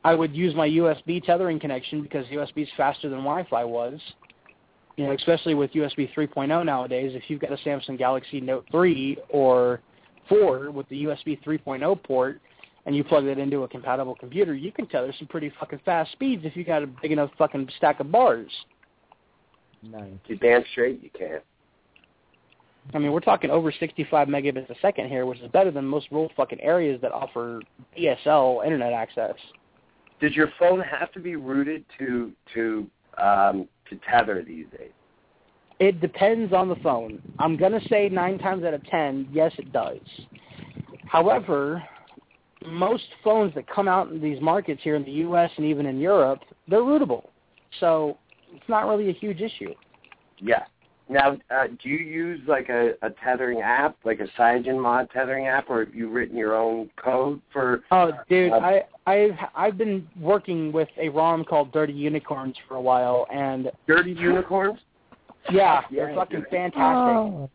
I would use my USB tethering connection because USB is faster than Wi-Fi was. You know, especially with USB 3.0 nowadays. If you've got a Samsung Galaxy Note 3 or 4 with the USB 3.0 port, and you plug that into a compatible computer, you can tether some pretty fucking fast speeds if you got a big enough fucking stack of bars. Nice. You damn straight you can. I mean, we're talking over 65 megabits a second here, which is better than most rural fucking areas that offer DSL internet access. Does your phone have to be rooted to to um, to tether these days? It depends on the phone. I'm gonna say nine times out of ten, yes, it does. However, most phones that come out in these markets here in the U.S. and even in Europe, they're rootable, so it's not really a huge issue. Yeah. Now, uh, do you use like a, a tethering app, like a CyanogenMod tethering app, or have you written your own code for? Oh, dude, Uh, I I've I've been working with a ROM called Dirty Unicorns for a while, and Dirty unicorns? Yeah, Yeah, they're fucking fantastic. Oh,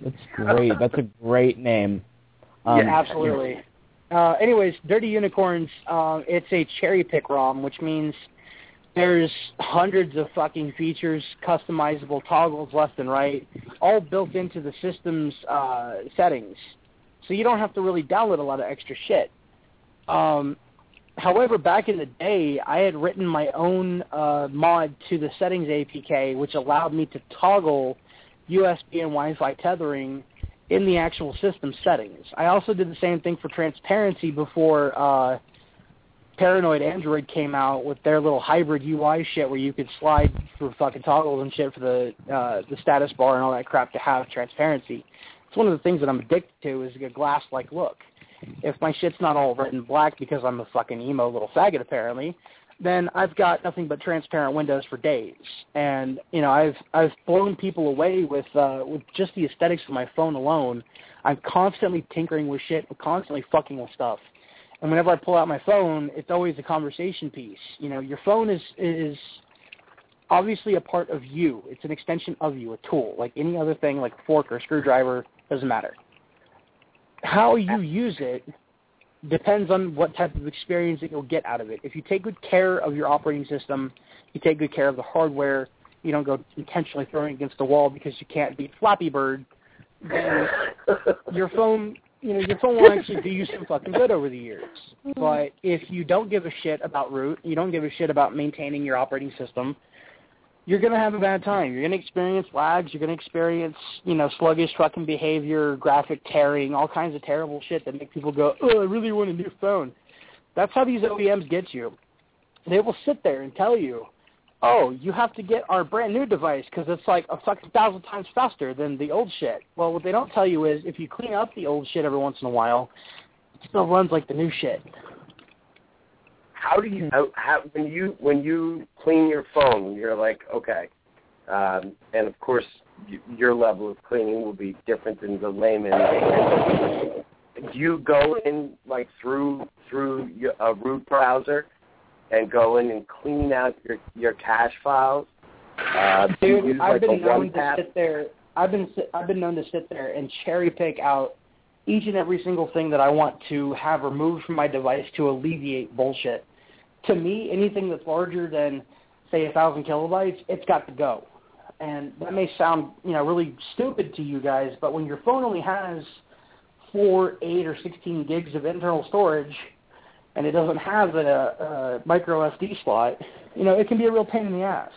that's great. That's a great name. Um, yeah, absolutely. Uh, anyways, Dirty Unicorns, um, it's a cherry pick ROM, which means there's hundreds of fucking features, customizable toggles left and right, all built into the system's uh, settings. So you don't have to really download a lot of extra shit. Um, however, back in the day, I had written my own uh, mod to the settings APK, which allowed me to toggle USB and Wi-Fi tethering in the actual system settings. I also did the same thing for transparency before uh, Paranoid Android came out with their little hybrid UI shit where you could slide through fucking toggles and shit for the uh, the status bar and all that crap to have transparency. It's one of the things that I'm addicted to is a glass-like look. If my shit's not all red and black because I'm a fucking emo little faggot apparently, then I've got nothing but transparent windows for days. And you know, I've I've blown people away with uh, with just the aesthetics of my phone alone. I'm constantly tinkering with shit, I'm constantly fucking with stuff. And whenever I pull out my phone, it's always a conversation piece. You know, your phone is is obviously a part of you. It's an extension of you, a tool, like any other thing, like fork or screwdriver, doesn't matter. How you use it depends on what type of experience that you'll get out of it. If you take good care of your operating system, you take good care of the hardware, you don't go intentionally throwing it against the wall because you can't beat Flappy Bird, then your phone, you know, your phone will actually do you some fucking good over the years. Mm-hmm. But if you don't give a shit about root, you don't give a shit about maintaining your operating system, you're gonna have a bad time. You're gonna experience lags. You're gonna experience, you know, sluggish fucking behavior, graphic tearing, all kinds of terrible shit that make people go, "Oh, I really want a new phone." That's how these OEMs get you. They will sit there and tell you, "Oh, you have to get our brand new device because it's like a fucking thousand times faster than the old shit." Well, what they don't tell you is if you clean up the old shit every once in a while, it still runs like the new shit. How do you how, how when you when you clean your phone, you're like okay, um, and of course y- your level of cleaning will be different than the layman. Do you go in like through through your, a root browser and go in and clean out your your cache files? Uh, Dude, use, I've like, been known to tap? sit there. I've been I've been known to sit there and cherry pick out each and every single thing that I want to have removed from my device to alleviate bullshit. To me, anything that's larger than say a thousand kilobytes, it's got to go. And that may sound you know really stupid to you guys, but when your phone only has four, eight, or sixteen gigs of internal storage, and it doesn't have a, a micro SD slot, you know it can be a real pain in the ass.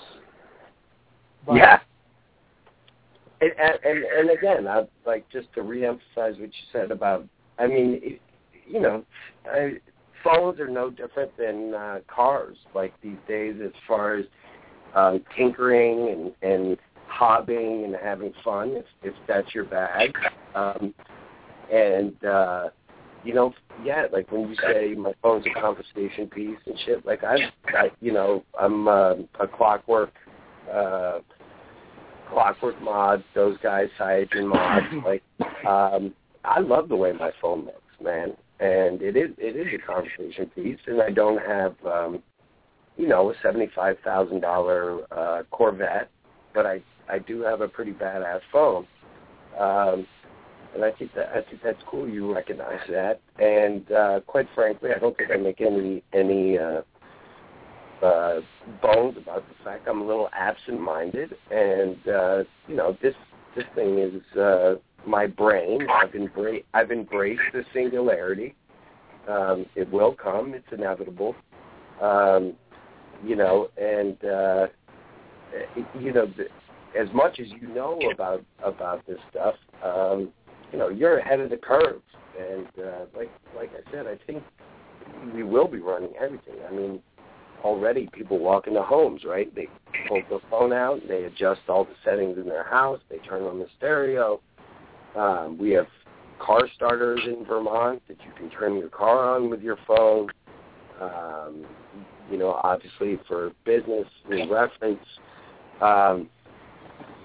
But- Yeah. And, and and again, I like just to reemphasize what you said about. I mean, it, you know, I, phones are no different than uh, cars. Like these days, as far as um, tinkering and and hobbying and having fun, if if that's your bag. Um, and uh, you know, yeah, like when you say my phone's a conversation piece and shit, like I, I you know, I'm uh, a clockwork. Uh, Clockwork Mod, those guys, Cyanogen Mod. like, um, I love the way my phone looks, man, and it is it is a conversation piece, and I don't have, um, you know, a seventy-five thousand dollar uh, Corvette, but I I do have a pretty badass phone. Um, and I think that I think that's cool. You recognize that, and uh, quite frankly, I don't think I make any any uh, uh, bones about the fact I'm a little absent-minded, and uh, you know this this thing is uh, my brain. I've embraced I've embraced the singularity. Um, it will come. It's inevitable. Um, you know, and uh, you know, as much as you know about about this stuff, um, you know, you're ahead of the curve. And uh, like like I said, I think we will be running everything. I mean, already people walk into homes, right? They pull the phone out, they adjust all the settings in their house, they turn on the stereo. Um, we have car starters in Vermont that you can turn your car on with your phone. Um, you know, obviously for business reference. Um,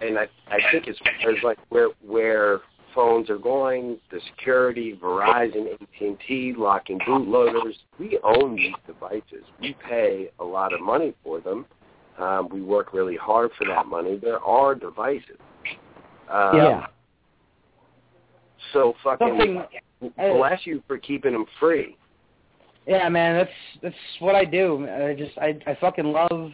and I, I think as far as like where where phones are going, the security, Verizon, AT&T, locking bootloaders, we own these devices. We pay a lot of money for them. Um, we work really hard for that money. There are devices. Um, yeah. So fucking Something. bless you for keeping them free. Yeah, man, that's that's what I do. I just I I fucking love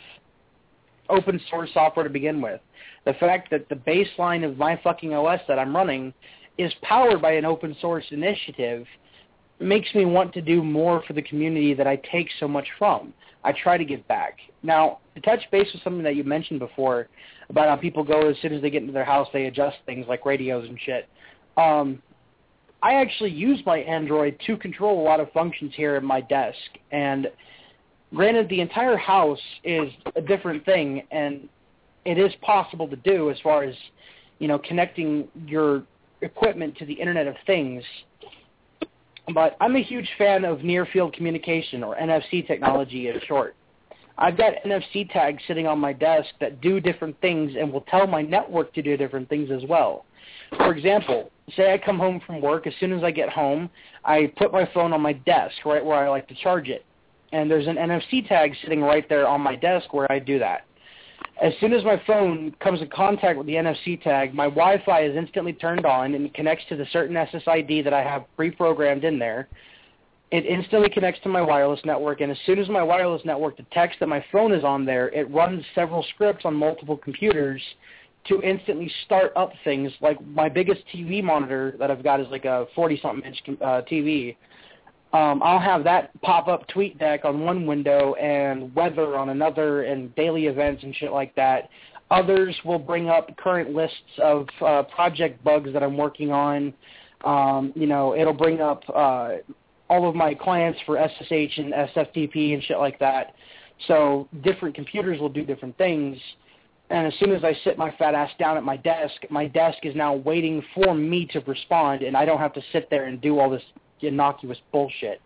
open source software to begin with. The fact that the baseline of my fucking OS that I'm running is powered by an open source initiative makes me want to do more for the community that I take so much from. I try to give back. Now, to touch base with something that you mentioned before about how people go as soon as they get into their house, they adjust things like radios and shit. Um, I actually use my Android to control a lot of functions here at my desk. And granted, the entire house is a different thing, and it is possible to do as far as, you know, connecting your equipment to the Internet of Things. But I'm a huge fan of near field communication, or NFC technology in short. I've got NFC tags sitting on my desk that do different things and will tell my network to do different things as well. For example, say I come home from work, as soon as I get home, I put my phone on my desk right where I like to charge it. And there's an NFC tag sitting right there on my desk where I do that. As soon as my phone comes in contact with the NFC tag, my Wi-Fi is instantly turned on and connects to the certain SSID that I have pre-programmed in there. It instantly connects to my wireless network, and as soon as my wireless network detects that my phone is on there, it runs several scripts on multiple computers to instantly start up things. Like my biggest TV monitor that I've got is like a 40-something inch uh, TV. Um, I'll have that pop up tweet deck on one window and weather on another, and daily events and shit like that. Others will bring up current lists of uh, project bugs that I'm working on. Um, you know, it'll bring up uh, all of my clients for SSH and SFTP and shit like that. So different computers will do different things. And as soon as I sit my fat ass down at my desk, my desk is now waiting for me to respond, and I don't have to sit there and do all this innocuous bullshit.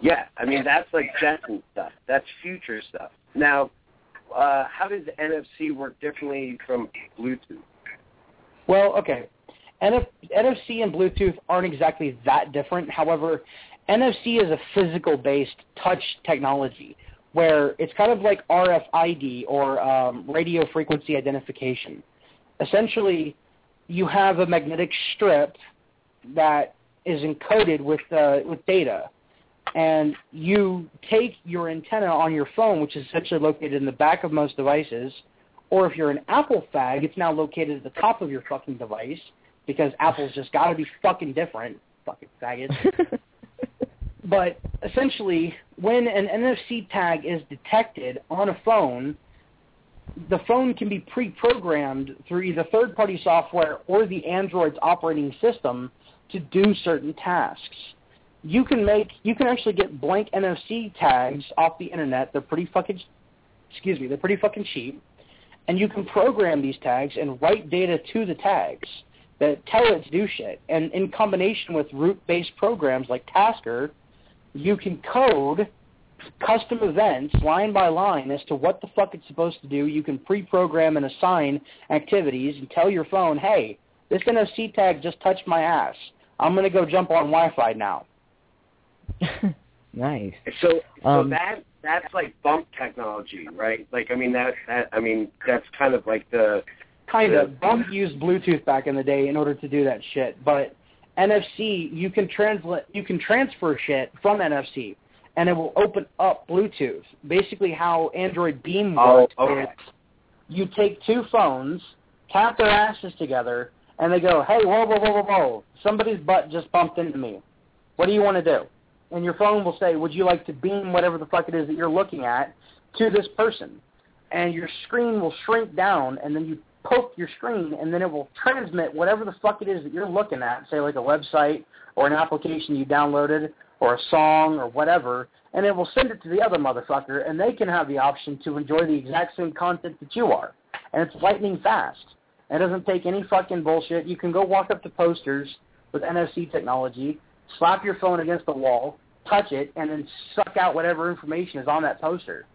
Yeah, I mean that's like Jetson stuff. That's future stuff. Now, uh, how does NFC work differently from Bluetooth? Well, okay. NF- NFC and Bluetooth aren't exactly that different. However, NFC is a physical-based touch technology where it's kind of like RFID or um, radio frequency identification. Essentially, you have a magnetic strip that is encoded with uh, with data, and you take your antenna on your phone, which is essentially located in the back of most devices, or if you're an Apple fag, it's now located at the top of your fucking device because Apple's just got to be fucking different, fucking faggots. but essentially, when an NFC tag is detected on a phone, the phone can be pre-programmed through either third-party software or the Android's operating system to do certain tasks. You can make you can actually get blank NFC tags off the internet. They're pretty fucking excuse me, they're pretty fucking cheap. And you can program these tags and write data to the tags that tell it to do shit. And in combination with root-based programs like Tasker, you can code custom events line by line as to what the fuck it's supposed to do. You can pre-program and assign activities and tell your phone, hey, this NFC tag just touched my ass. I'm going to go jump on Wi-Fi now. nice. So, so Um, that that's like bump technology, right? Like, I mean that that I mean that's kind of like the Kind Yeah. of. Bump used Bluetooth back in the day in order to do that shit, but NFC, you can translate, you can transfer shit from NFC, and it will open up Bluetooth. Basically, how Android Beam Oh, works okay. is you take two phones, tap their asses together, and they go, "Hey, whoa, whoa, whoa, whoa, whoa! Somebody's butt just bumped into me. What do you want to do?" And your phone will say, "Would you like to beam whatever the fuck it is that you're looking at to this person?" And your screen will shrink down, and then you poke your screen, and then it will transmit whatever the fuck it is that you're looking at, say like a website or an application you downloaded or a song or whatever, and it will send it to the other motherfucker, and they can have the option to enjoy the exact same content that you are. And it's lightning fast. It doesn't take any fucking bullshit. You can go walk up to posters with NFC technology, slap your phone against the wall, touch it, and then suck out whatever information is on that poster.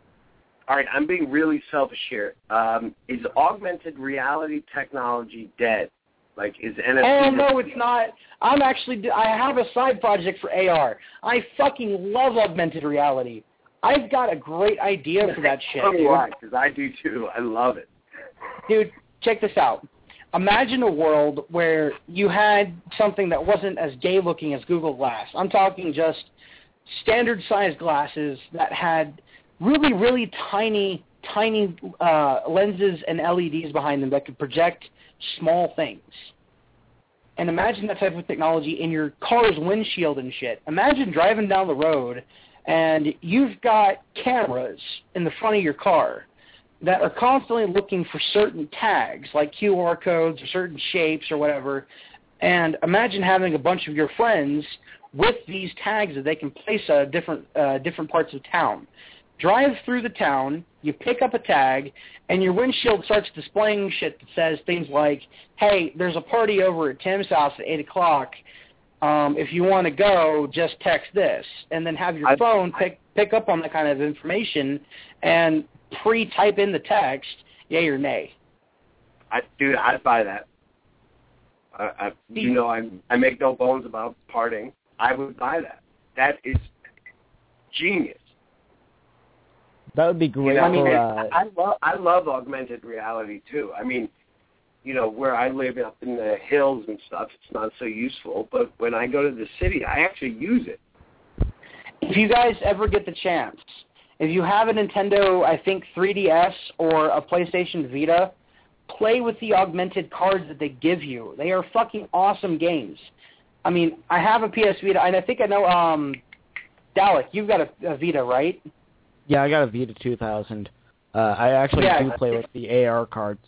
All right, I'm being really selfish here. Um, is augmented reality technology dead? Like, is NFC? Oh no, it's not. I'm actually. I have a side project for AR. I fucking love augmented reality. I've got a great idea for that shit. So do dude. I, because I do too. I love it. Dude, check this out. Imagine a world where you had something that wasn't as gay looking as Google Glass. I'm talking just standard sized glasses that had really, really tiny, tiny uh, lenses and LEDs behind them that could project small things. And imagine that type of technology in your car's windshield and shit. Imagine driving down the road and you've got cameras in the front of your car that are constantly looking for certain tags like QR codes or certain shapes or whatever. And imagine having a bunch of your friends with these tags that they can place at different uh, different parts of town. Drive through the town, you pick up a tag, and your windshield starts displaying shit that says things like, "Hey, there's a party over at Tim's house at eight o'clock. Um, if you want to go, just text this," and then have your I- phone pick pick up on that kind of information and pre-type in the text, yay or nay. I, dude, I'd buy that. I, I, you know, I I make no bones about parting. I would buy that. That is genius. That would be You great know, I mean, for. it's- Uh, I love I love augmented reality too. I mean, you know, where I live up in the hills and stuff, it's not so useful. But when I go to the city, I actually use it. If you guys ever get the chance, if you have a Nintendo, I think 3DS or a PlayStation Vita, play with the augmented cards that they give you. They are fucking awesome games. I mean, I have a PS Vita, and I think I know, um, Dalek, you've got a, a Vita, right? yeah, I got a Vita 2000. Uh, I actually Yeah. do play with the AR cards.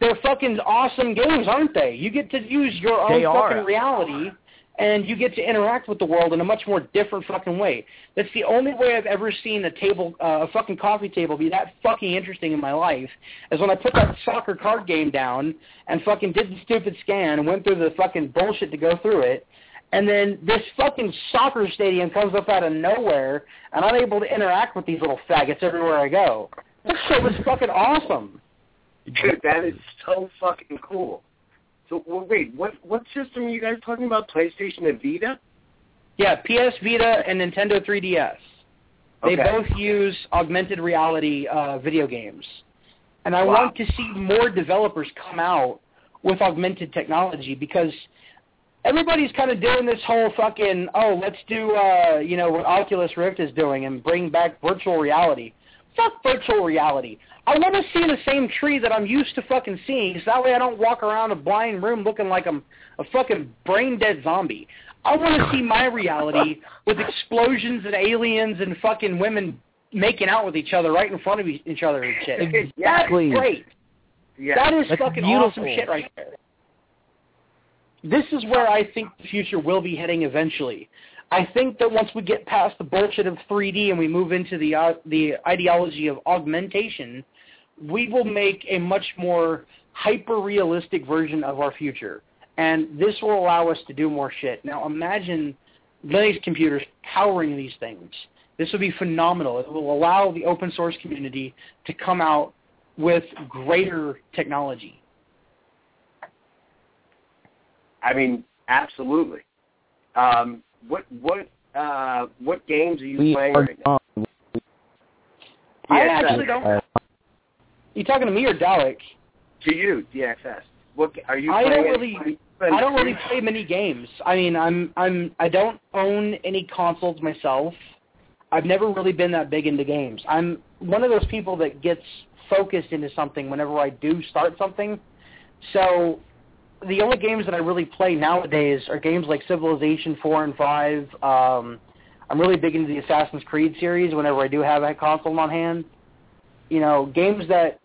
They're fucking awesome games, aren't they? You get to use your own They are. fucking reality, and you get to interact with the world in a much more different fucking way. That's the only way I've ever seen a table, uh, a fucking coffee table, be that fucking interesting in my life, is when I put that soccer card game down and fucking did the stupid scan and went through the fucking bullshit to go through it. And then this fucking soccer stadium comes up out of nowhere, and I'm able to interact with these little faggots everywhere I go. That shit was fucking awesome. Dude, that is so fucking cool. So well, wait, what what system are you guys talking about? PlayStation and Vita? Yeah, PS Vita and Nintendo 3DS. They Okay. both use augmented reality uh, video games. And I Wow. want to see more developers come out with augmented technology because everybody's kind of doing this whole fucking, oh, let's do, uh, you know, what Oculus Rift is doing and bring back virtual reality. Fuck virtual reality. I want to see the same tree that I'm used to fucking seeing, so that way I don't walk around a blind room looking like I'm a fucking brain dead zombie. I want to see my reality with explosions and aliens and fucking women making out with each other right in front of each other and shit. Exactly. That's great. Yeah. That is That's fucking beautiful. awesome shit right there. This is where I think the future will be heading eventually. I think that once we get past the bullshit of 3D and we move into the uh, the ideology of augmentation, we will make a much more hyper realistic version of our future. And this will allow us to do more shit. Now imagine Linux computers powering these things. This would be phenomenal. It will allow the open source community to come out with greater technology. I mean, absolutely. Um, what what uh, what games are you We playing are right now? done. I DXS. actually don't. You talking to me or Dalek? To you, DXS. What are you I don't really- Are you spend. I don't really play many games. I mean, I'm I'm I don't own any consoles myself. I've never really been that big into games. I'm one of those people that gets focused into something whenever I do start something. So the only games that I really play nowadays are games like Civilization 4 and 5. Um, I'm really big into the Assassin's Creed series whenever I do have a console on hand. You know, games that,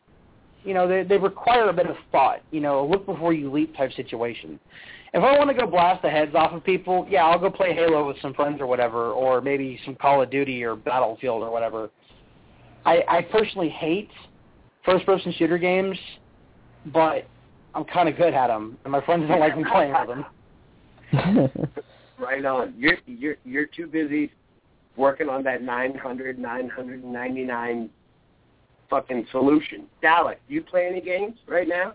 you know, they, they require a bit of thought. You know, a look before you leap type situation. If I want to go blast the heads off of people, yeah, I'll go play Halo with some friends or whatever, or maybe some Call of Duty or Battlefield or whatever. I, I personally hate first-person shooter games, but I'm kind of good at them, and my friends don't like me playing with them. Right on. You're you're you're too busy working on that 900, 999 fucking solution. Dalek, you play any games right now?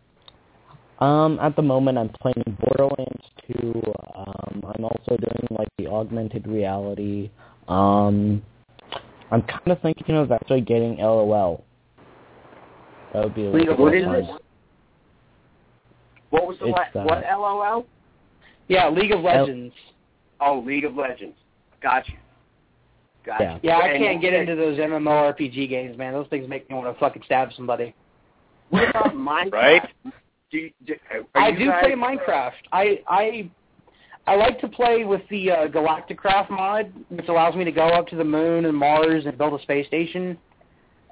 Um, at the moment, I'm playing Borderlands 2. Um, I'm also doing like the augmented reality. Um, I'm kind of thinking of actually getting LOL. That would be a League of little bit What was the It's, la- uh, what LOL? yeah, League of Legends. Oh, League of Legends. Got you. Got Yeah. I And- can't get into those MMORPG games, man. Those things make me want to fucking stab somebody. What about Minecraft? Right? Do you, do, are I do guys- play Minecraft. I I I like to play with the uh, Galacticraft mod, which allows me to go up to the moon and Mars and build a space station.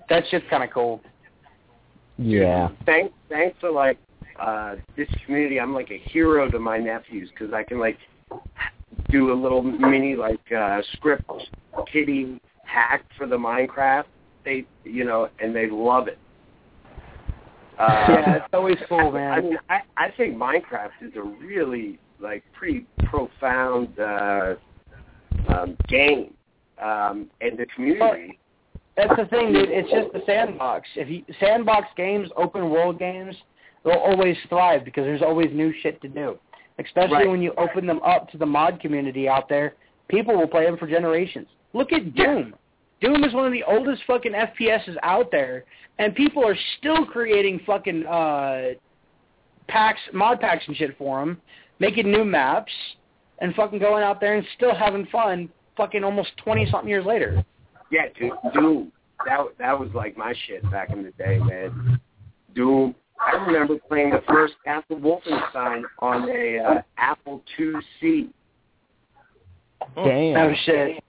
That's just kind of cool. Yeah. Thanks, thanks to like uh, this community, I'm like a hero to my nephews because I can like do a little mini like uh, script kiddie hack for the Minecraft. They, you know, and they love it. Uh, yeah, it's always cool, I mean, I, I think Minecraft is a really like pretty profound uh, um, game, um, and the community. That's the thing, dude. It's just the sandbox. If you sandbox games, open world games, they'll always thrive because there's always new shit to do. Especially Right. when you open them up to the mod community out there, people will play them for generations. Look at Yeah. Doom. Doom is one of the oldest fucking FPSs out there, and people are still creating fucking uh, packs, mod packs and shit for them, making new maps, and fucking going out there and still having fun. Fucking almost twenty something years later. Yeah, dude, Doom. That that was like my shit back in the day, man. Doom. I remember playing the first Apple Wolfenstein on a uh, Apple IIc. Damn. No shit.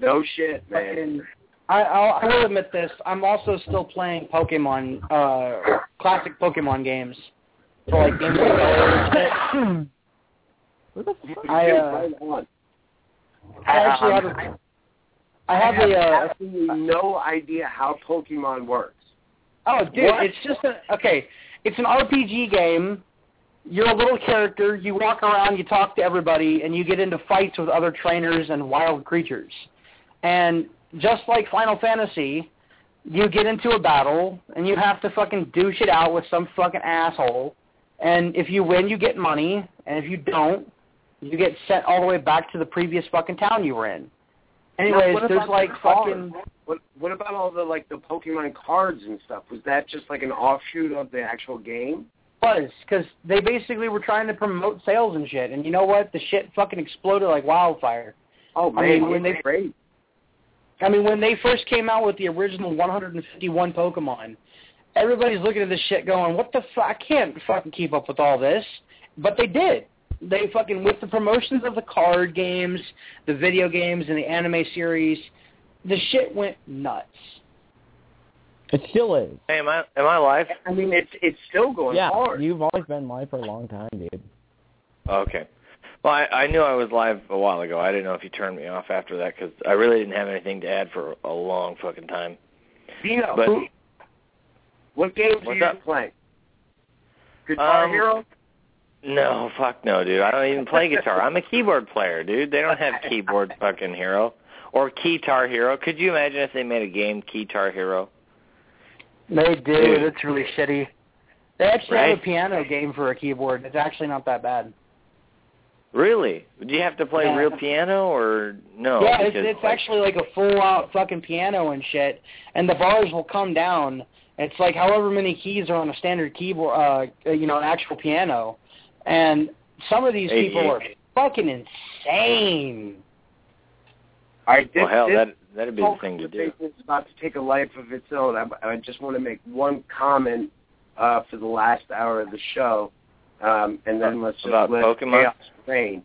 No shit, man. I I'll, I will admit this. I'm also still playing Pokemon, uh, classic Pokemon games for like Game Boy Color and shit. What the fuck? I uh, I actually have a, I have have a uh, absolutely no idea how Pokemon works. Oh dude, What? it's just a okay. It's an RPG game. You're a little character. You walk around, you talk to everybody, and you get into fights with other trainers and wild creatures. And just like Final Fantasy, you get into a battle and you have to fucking douche it out with some fucking asshole. And if you win, you get money, and if you don't, you get sent all the way back to the previous fucking town you were in. Anyways, there's like cards? What what about all the like the Pokemon cards and stuff? Was that just like an offshoot of the actual game? buzz because they basically were trying to promote sales and shit. And you know what? The shit fucking exploded like wildfire. Oh man, I mean, when they great. I mean, when they first came out with the original 151 Pokemon, everybody's looking at this shit going, "What the fuck? I can't fucking keep up with all this." But they did. They fucking with the promotions of the card games, the video games, and the anime series, the shit went nuts. It still is. Hey, am I am I live? I mean, it's it's still going Yeah, hard. you've always been live for a long time, dude. Okay. Well, I, I knew I was live a while ago. I didn't know if you turned me off after that because I really didn't have anything to add for a long fucking time. Dino, But what games are What's you up? playing? Guitar Um, Hero. no, fuck no, dude. I don't even play guitar. I'm a keyboard player, dude. They don't have keyboard fucking hero or Keytar Hero. Could you imagine if they made a game Keytar Hero? They do. Dude. It's really shitty. They actually have a piano game for a keyboard. It's actually not that bad. Really? Do you have to play Yeah. real piano or no? yeah, it's, because, it's like, actually like a full out fucking piano and shit, and the bars will come down. It's like however many keys are on a standard keyboard, uh, you know, an actual piano, and some of these people are fucking insane. All right, this, well, hell, that that'd be the thing to do. is about to take a life of its own. I, I just want to make one comment uh, for the last hour of the show, um, and then let's just let Pokemon? chaos reign.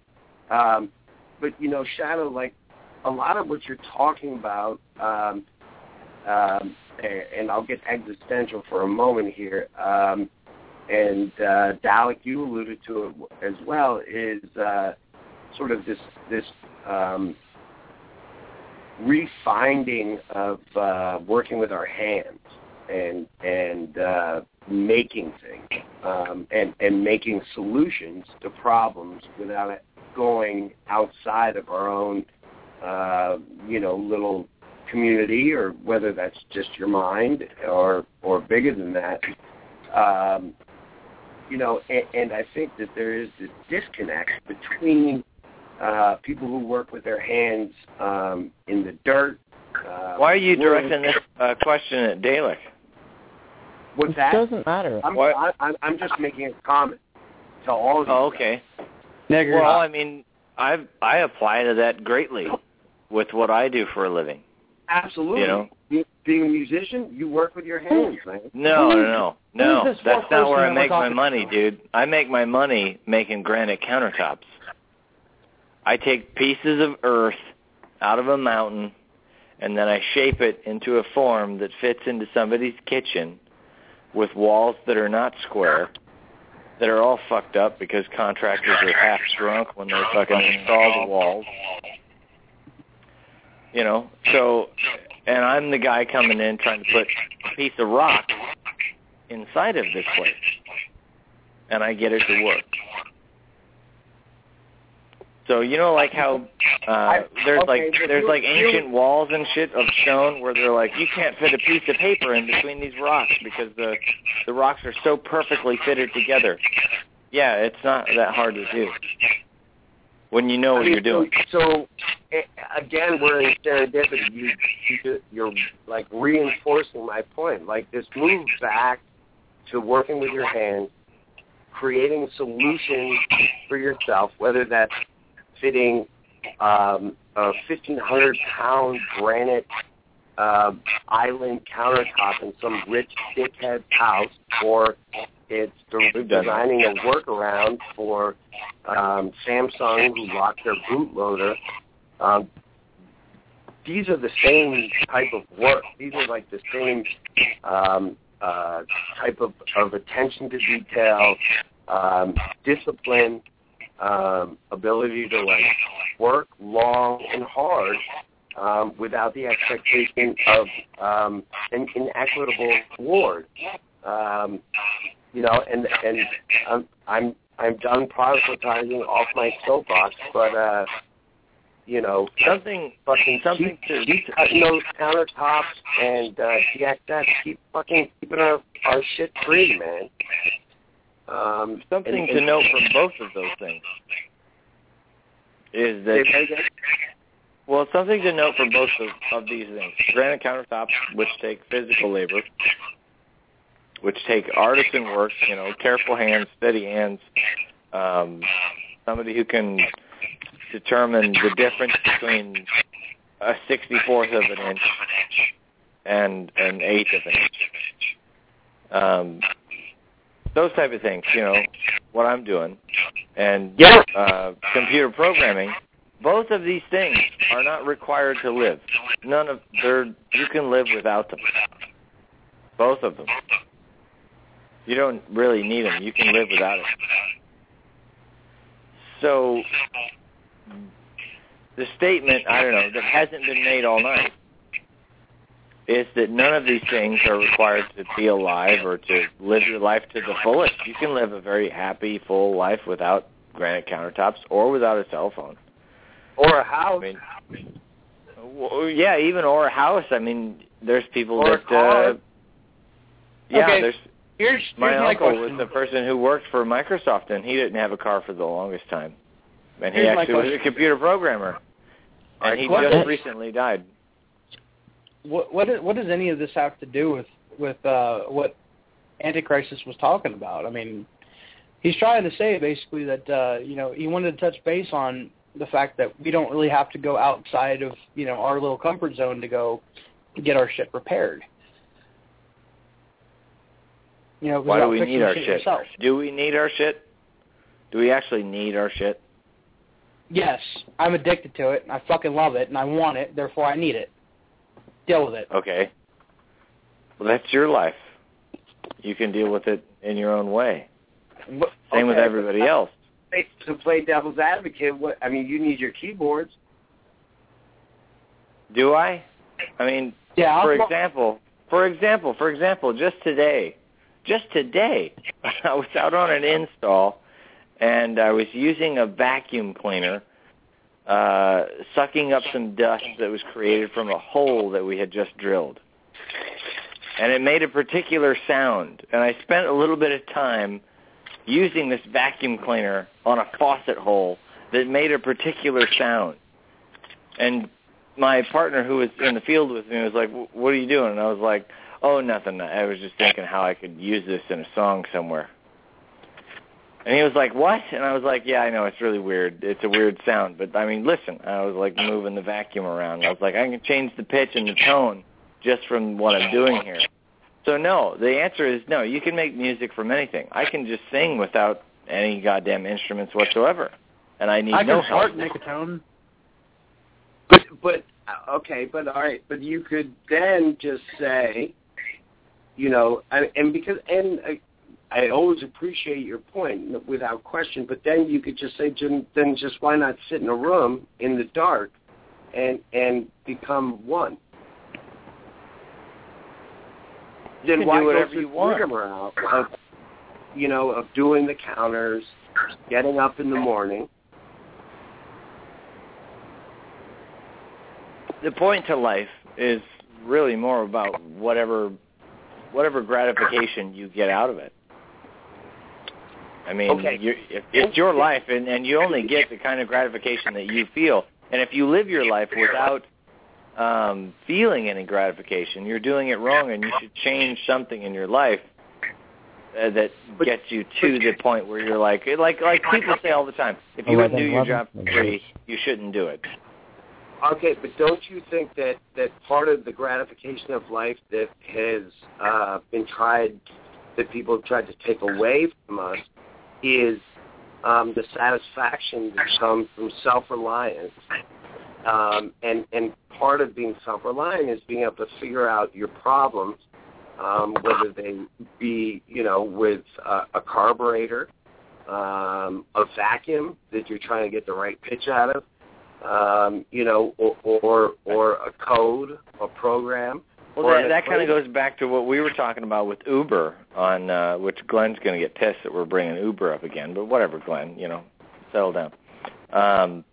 Um, but you know, Shadow, like a lot of what you're talking about, um, um, and, and I'll get existential for a moment here. Um, and uh, Dalek, you alluded to it as well, is uh, sort of this this um, refinding of uh, working with our hands and and uh, making things um, and and making solutions to problems without it going outside of our own uh, you know little community or whether that's just your mind or or bigger than that. Um, you know, and, and I think that there is this disconnect between uh, people who work with their hands um, in the dirt. Uh, Why are you directing this uh, question at Dalek? What's It doesn't matter. I'm, What? I, I'm, I'm just making a comment to all of you. Oh, okay. Nigger. Well, I mean, I I apply to that greatly with what I do for a living. Absolutely. You know? Being a musician, you work with your hands, man. No, no, no, no. That's not where I make my money, dude. I make my money making granite countertops. I take pieces of earth out of a mountain, and then I shape it into a form that fits into somebody's kitchen with walls that are not square, that are all fucked up because contractors are half drunk when they fucking install the walls. You know, so, and I'm the guy coming in trying to put a piece of rock inside of this place, and I get it to work. So you know, like how uh, there's okay, like there's like ancient walls and shit of stone where they're like you can't fit a piece of paper in between these rocks because the the rocks are so perfectly fitted together. Yeah, it's not that hard to do when you know I what mean, you're doing. So, so again, we're in serendipity. You, you, you're like reinforcing my point. Like this move back to working with your hands, creating solutions for yourself, whether that's fitting um, a 1,500 pound granite uh, island countertop in some rich dickhead's house, or it's de- We've done that. designing a workaround for um, Samsung who locked their bootloader. Um, these are the same type of work. These are like the same um, uh, type of, of attention to detail, um, discipline, um, ability to like work long and hard um, without the expectation of um, an inequitable reward. Um, you know, and and I'm I'm I'm done proselytizing off my soapbox, but uh, you know, Something fucking something keep, to- keep cutting those countertops and uh, DXS, keep fucking keeping our our shit free, man. Um, something and- to and- note from both of those things is that? Well, something to note for both of, of these things. Granite countertops, which take physical labor, which take artisan work, you know, careful hands, steady hands, um, somebody who can determine the difference between a 64th of an inch and an eighth of an inch. Um, those type of things, you know, what I'm doing. And Yeah. uh, computer programming, both of these things are not required to live. None of they're you can live without them. Both of them. You don't really need them. You can live without it. So the statement, I don't know, that hasn't been made all night is that none of these things are required to be alive or to live your life to the fullest. You can live a very happy, full life without granite countertops or without a cell phone. Or a house. I mean, well, yeah, even or a house. I mean, there's people Or that. Uh, yeah, Okay, there's Here's, here's my my, uncle question. was the person who worked for Microsoft, and he didn't have a car for the longest time, and he Here's actually was a computer programmer, and he just recently died. What what, what does any of this have to do with with uh, what Antichrist was talking about? I mean, he's trying to say basically that uh, you know he wanted to touch base on the fact that we don't really have to go outside of you know our little comfort zone to go get our shit repaired. You know, Why do we need our shit shit? Do we need our shit? Do we actually need our shit? Yes, I'm addicted to it. and I fucking love it, and I want it. Therefore, I need it. Deal with it. Okay. Well, that's your life. You can deal with it in your own way. But- Same with everybody else. To play devil's advocate, what I mean, you need your keyboards. Do I? I mean, Yeah, for I'll- example, for example, for example, just today, just today, I was out on an install and I was using a vacuum cleaner, uh, sucking up some dust that was created from a hole that we had just drilled. And it made a particular sound. And I spent a little bit of time using this vacuum cleaner on a faucet hole that made a particular sound. And my partner who was in the field with me was like, "What are you doing?" And I was like, "Oh, nothing. I was just thinking how I could use this in a song somewhere." And he was like, "What?" And I was like, "Yeah, I know it's really weird. It's a weird sound, but I mean, listen." I was like moving the vacuum around. I was like, "I can change the pitch and the tone just from what I'm doing here." So no, the answer is no. You can make music from anything. I can just sing without any goddamn instruments whatsoever, and I need I no help. fart make a tone. But but uh, okay, but all right, but you could then just say, you know, and, and because and I, always appreciate your point without question. But then you could just say, then just why not sit in a room in the dark, and and become one. Then can why do whatever you want. of, you know, of doing the counters, getting up in the morning. the point to life is really more about whatever whatever gratification you get out of it. I mean, Okay. you if, it's your life, and and you only get the kind of gratification that you feel. And if you live your life without um, feeling any gratification, you're doing it wrong, and you should change something in your life uh, that But- gets you to the point where you're like, like like people say all the time, if you wouldn't do your job for free, you shouldn't do it. Okay, but don't you think that that part of the gratification of life that has uh, been tried, that people have tried to take away from us, is um, the satisfaction that comes from self-reliance, um, and and part of being self-reliant is being able to figure out your problems, um, whether they be you know with uh, a carburetor, um, a vacuum that you're trying to get the right pitch out of um, you know, or, or or a code, a program. Well, that, that kind of goes back to what we were talking about with Uber on uh, which Glenn's going to get pissed that we're bringing Uber up again. But whatever, Glenn, you know, settle down. Um,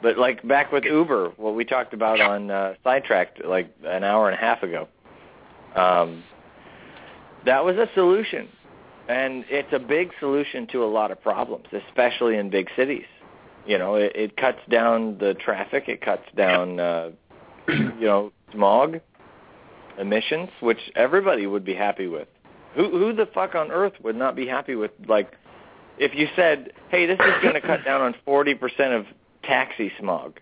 but like back with Uber, what we talked about on uh, Sidetracked like an hour and a half ago, um, that was a solution, and it's a big solution to a lot of problems, especially in big cities. You know, it, it cuts down the traffic, it cuts down, uh, you know, smog emissions, which everybody would be happy with. Who who the fuck on earth would not be happy with like if you said, "Hey, this is going to cut down on 40% of taxi smog."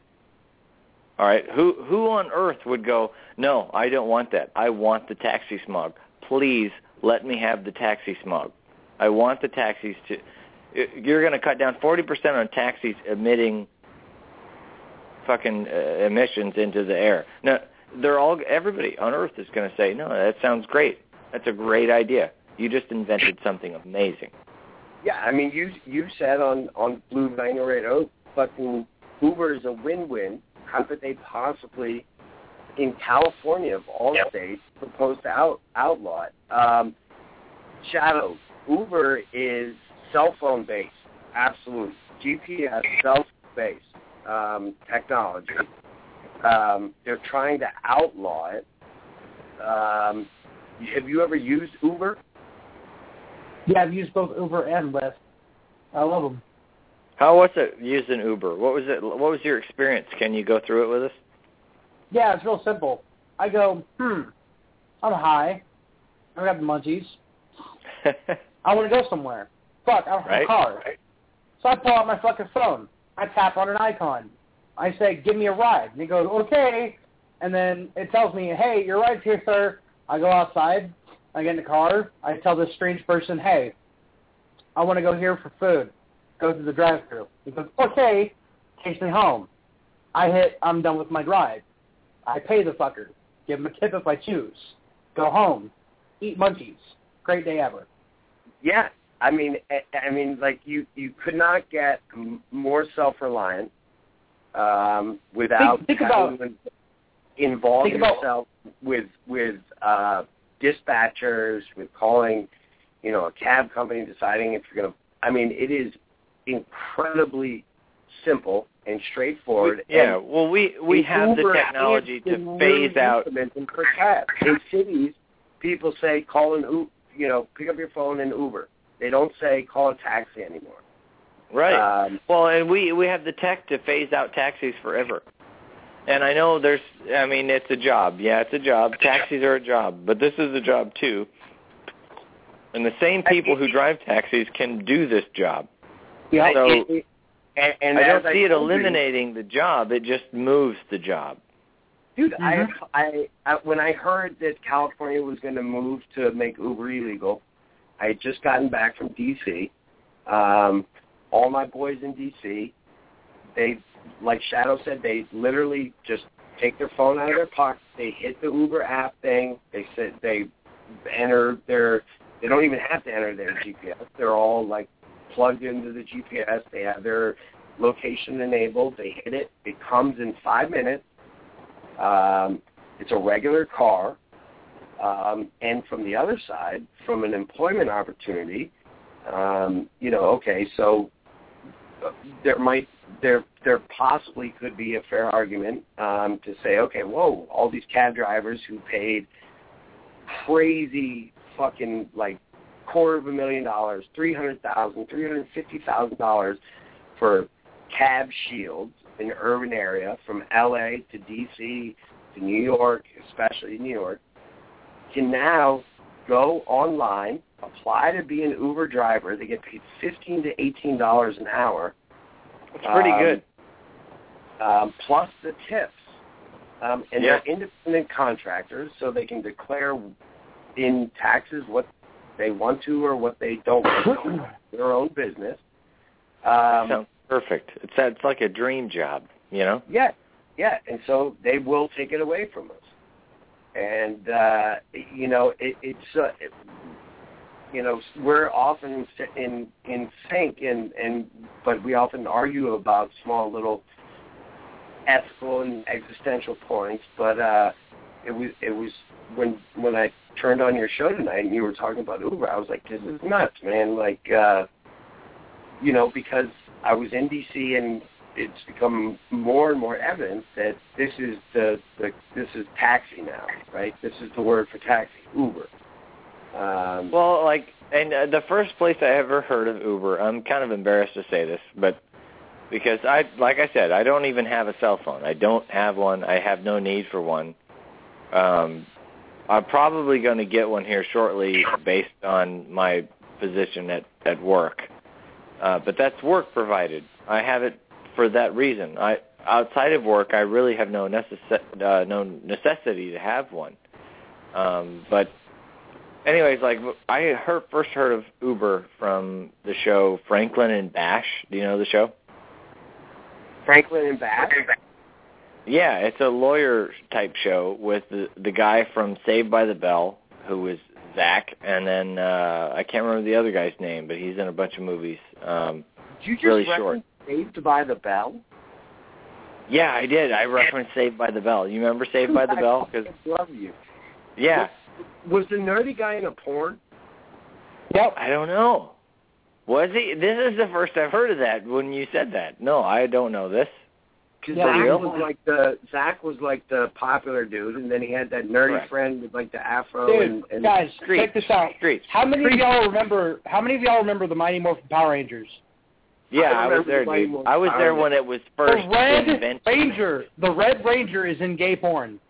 All right, who who on earth would go, "No, I don't want that. I want the taxi smog. Please let me have the taxi smog. I want the taxis to you're going to cut down 40% on taxis emitting fucking uh, emissions into the air. Now, they're all everybody on earth is going to say, "No, that sounds great. That's a great idea. You just invented something amazing." Yeah, I mean, you you said on on Blue Vinyl Radio, fucking Uber is a win-win. How could they possibly, in California of all states, propose to out outlaw it? Um, Shadow, Uber is cell phone based, absolute GPS cell phone based um, technology. Um, they're trying to outlaw it. Um, have you ever used Uber? Yeah, I've used both Uber and Lyft. I love them. How was it using Uber? What was it? What was your experience? Can you go through it with us? Yeah, it's real simple. I go, hmm, I'm high. I got the munchies. I want to go somewhere. Fuck, I don't have Right. a car. So I pull out my fucking phone. I tap on an icon. I say, give me a ride. And he goes, okay. And then it tells me, hey, your ride's here, sir. I go outside. I get in the car. I tell this strange person, hey, I want to go here for food. Go to the drive-thru. He goes, okay. Takes me home. I hit, I'm done with my drive. I pay the fucker. Give him a tip if I choose. Go home. Eat munchies. Great day ever. Yeah, I mean, I, mean, like you, you could not get more self-reliant um, without Think- think having about- to involve think about- yourself with with uh, dispatchers, with calling, you know, a cab company, deciding if you're going to. I mean, it is incredibly simple and straightforward. yeah, and well, we we in have the technology to phase really out. implemented for cabs. In cities, people say call an U you know, pick up your phone and Uber. They don't say call a taxi anymore. Right. Um, Well, and we we have the tech to phase out taxis forever. And I know there's I mean it's a job. Yeah, it's a job. Taxis are a job, but this is a job too. And the same people who drive taxis can do this job. Yeah. So it- it- and, and I don't see it told you- eliminating the job. It just moves the job. Dude, Mhm. I, I, I, when I heard that California was going to move to make Uber illegal, I had just gotten back from D.C. Um, all my boys in D.C. They, like Shadow said, they literally just take their phone out of their pocket. They hit the Uber app thing. They said they enter their. They don't even have to enter their GPS. They're all like plugged into the GPS. They have their location enabled. They hit it. It comes in five minutes. Um, it's a regular car. Um, and from the other side, from an employment opportunity, um, you know, okay, so there might there there possibly could be a fair argument um, to say, okay, whoa, all these cab drivers who paid crazy fucking like quarter of a million dollars, three hundred thousand, three hundred fifty thousand dollars for cab shields in urban area from LA to DC to New York, especially New York, can now go online, apply to be an Uber driver. They get paid fifteen to eighteen dollars an hour. It's pretty Um, good. Um, plus the tips. Um, and Yeah. they're independent contractors, so they can declare in taxes what they want to or what they don't want to. Their own business. Um, Sounds perfect. It's it's like a dream job, you know? Yeah, yeah, and so they will take it away from us. And uh, you know, it, it's uh, it, you know we're often in in sync, and and but we often argue about small little ethical and existential points. But uh, it was it was when when I turned on your show tonight and you were talking about Uber, I was like, this is nuts, man. Like, uh, you know, because I was in DC and it's become more and more evident that this is the, the this is taxi now, right? This is the word for taxi, Uber. Um, Well, like, and uh, the first place I ever heard of Uber, I'm kind of embarrassed to say this, but because I, like I said, I don't even have a cell phone. I don't have one. I have no need for one. Um, I'm probably going to get one here shortly, based on my position at at work. Uh, but that's work provided. I have it for that reason. I outside of work, I really have no necess- uh, no necessity to have one. Um, but anyways, like I heard first heard of Uber from the show Franklin and Bash. Do you know the show? Franklin and Bash. Yeah, it's a lawyer type show with the the guy from Saved by the Bell, who is Zach, and then uh I can't remember the other guy's name, but he's in a bunch of movies. Um Did you just really reference Saved by the Bell? Yeah, I did. I referenced Saved by the Bell. You remember Saved by the Bell? Cause, love you. yeah, Was the nerdy guy in a porn? Yep. I don't know. Was he? This is the first I've heard of that. When you said that, no, I don't know this. Because Yeah, Zach was like the Zach was like the popular dude, and then he had that nerdy Correct. friend with like the afro Dude, and, and guys, Street. check this out. Streets. How many of y'all remember? How many of y'all remember the Mighty Morphin Power Rangers? Yeah, I I, was there, dude. Morphin I was there when it was first the Red invented. Ranger. The Red Ranger is in gay porn.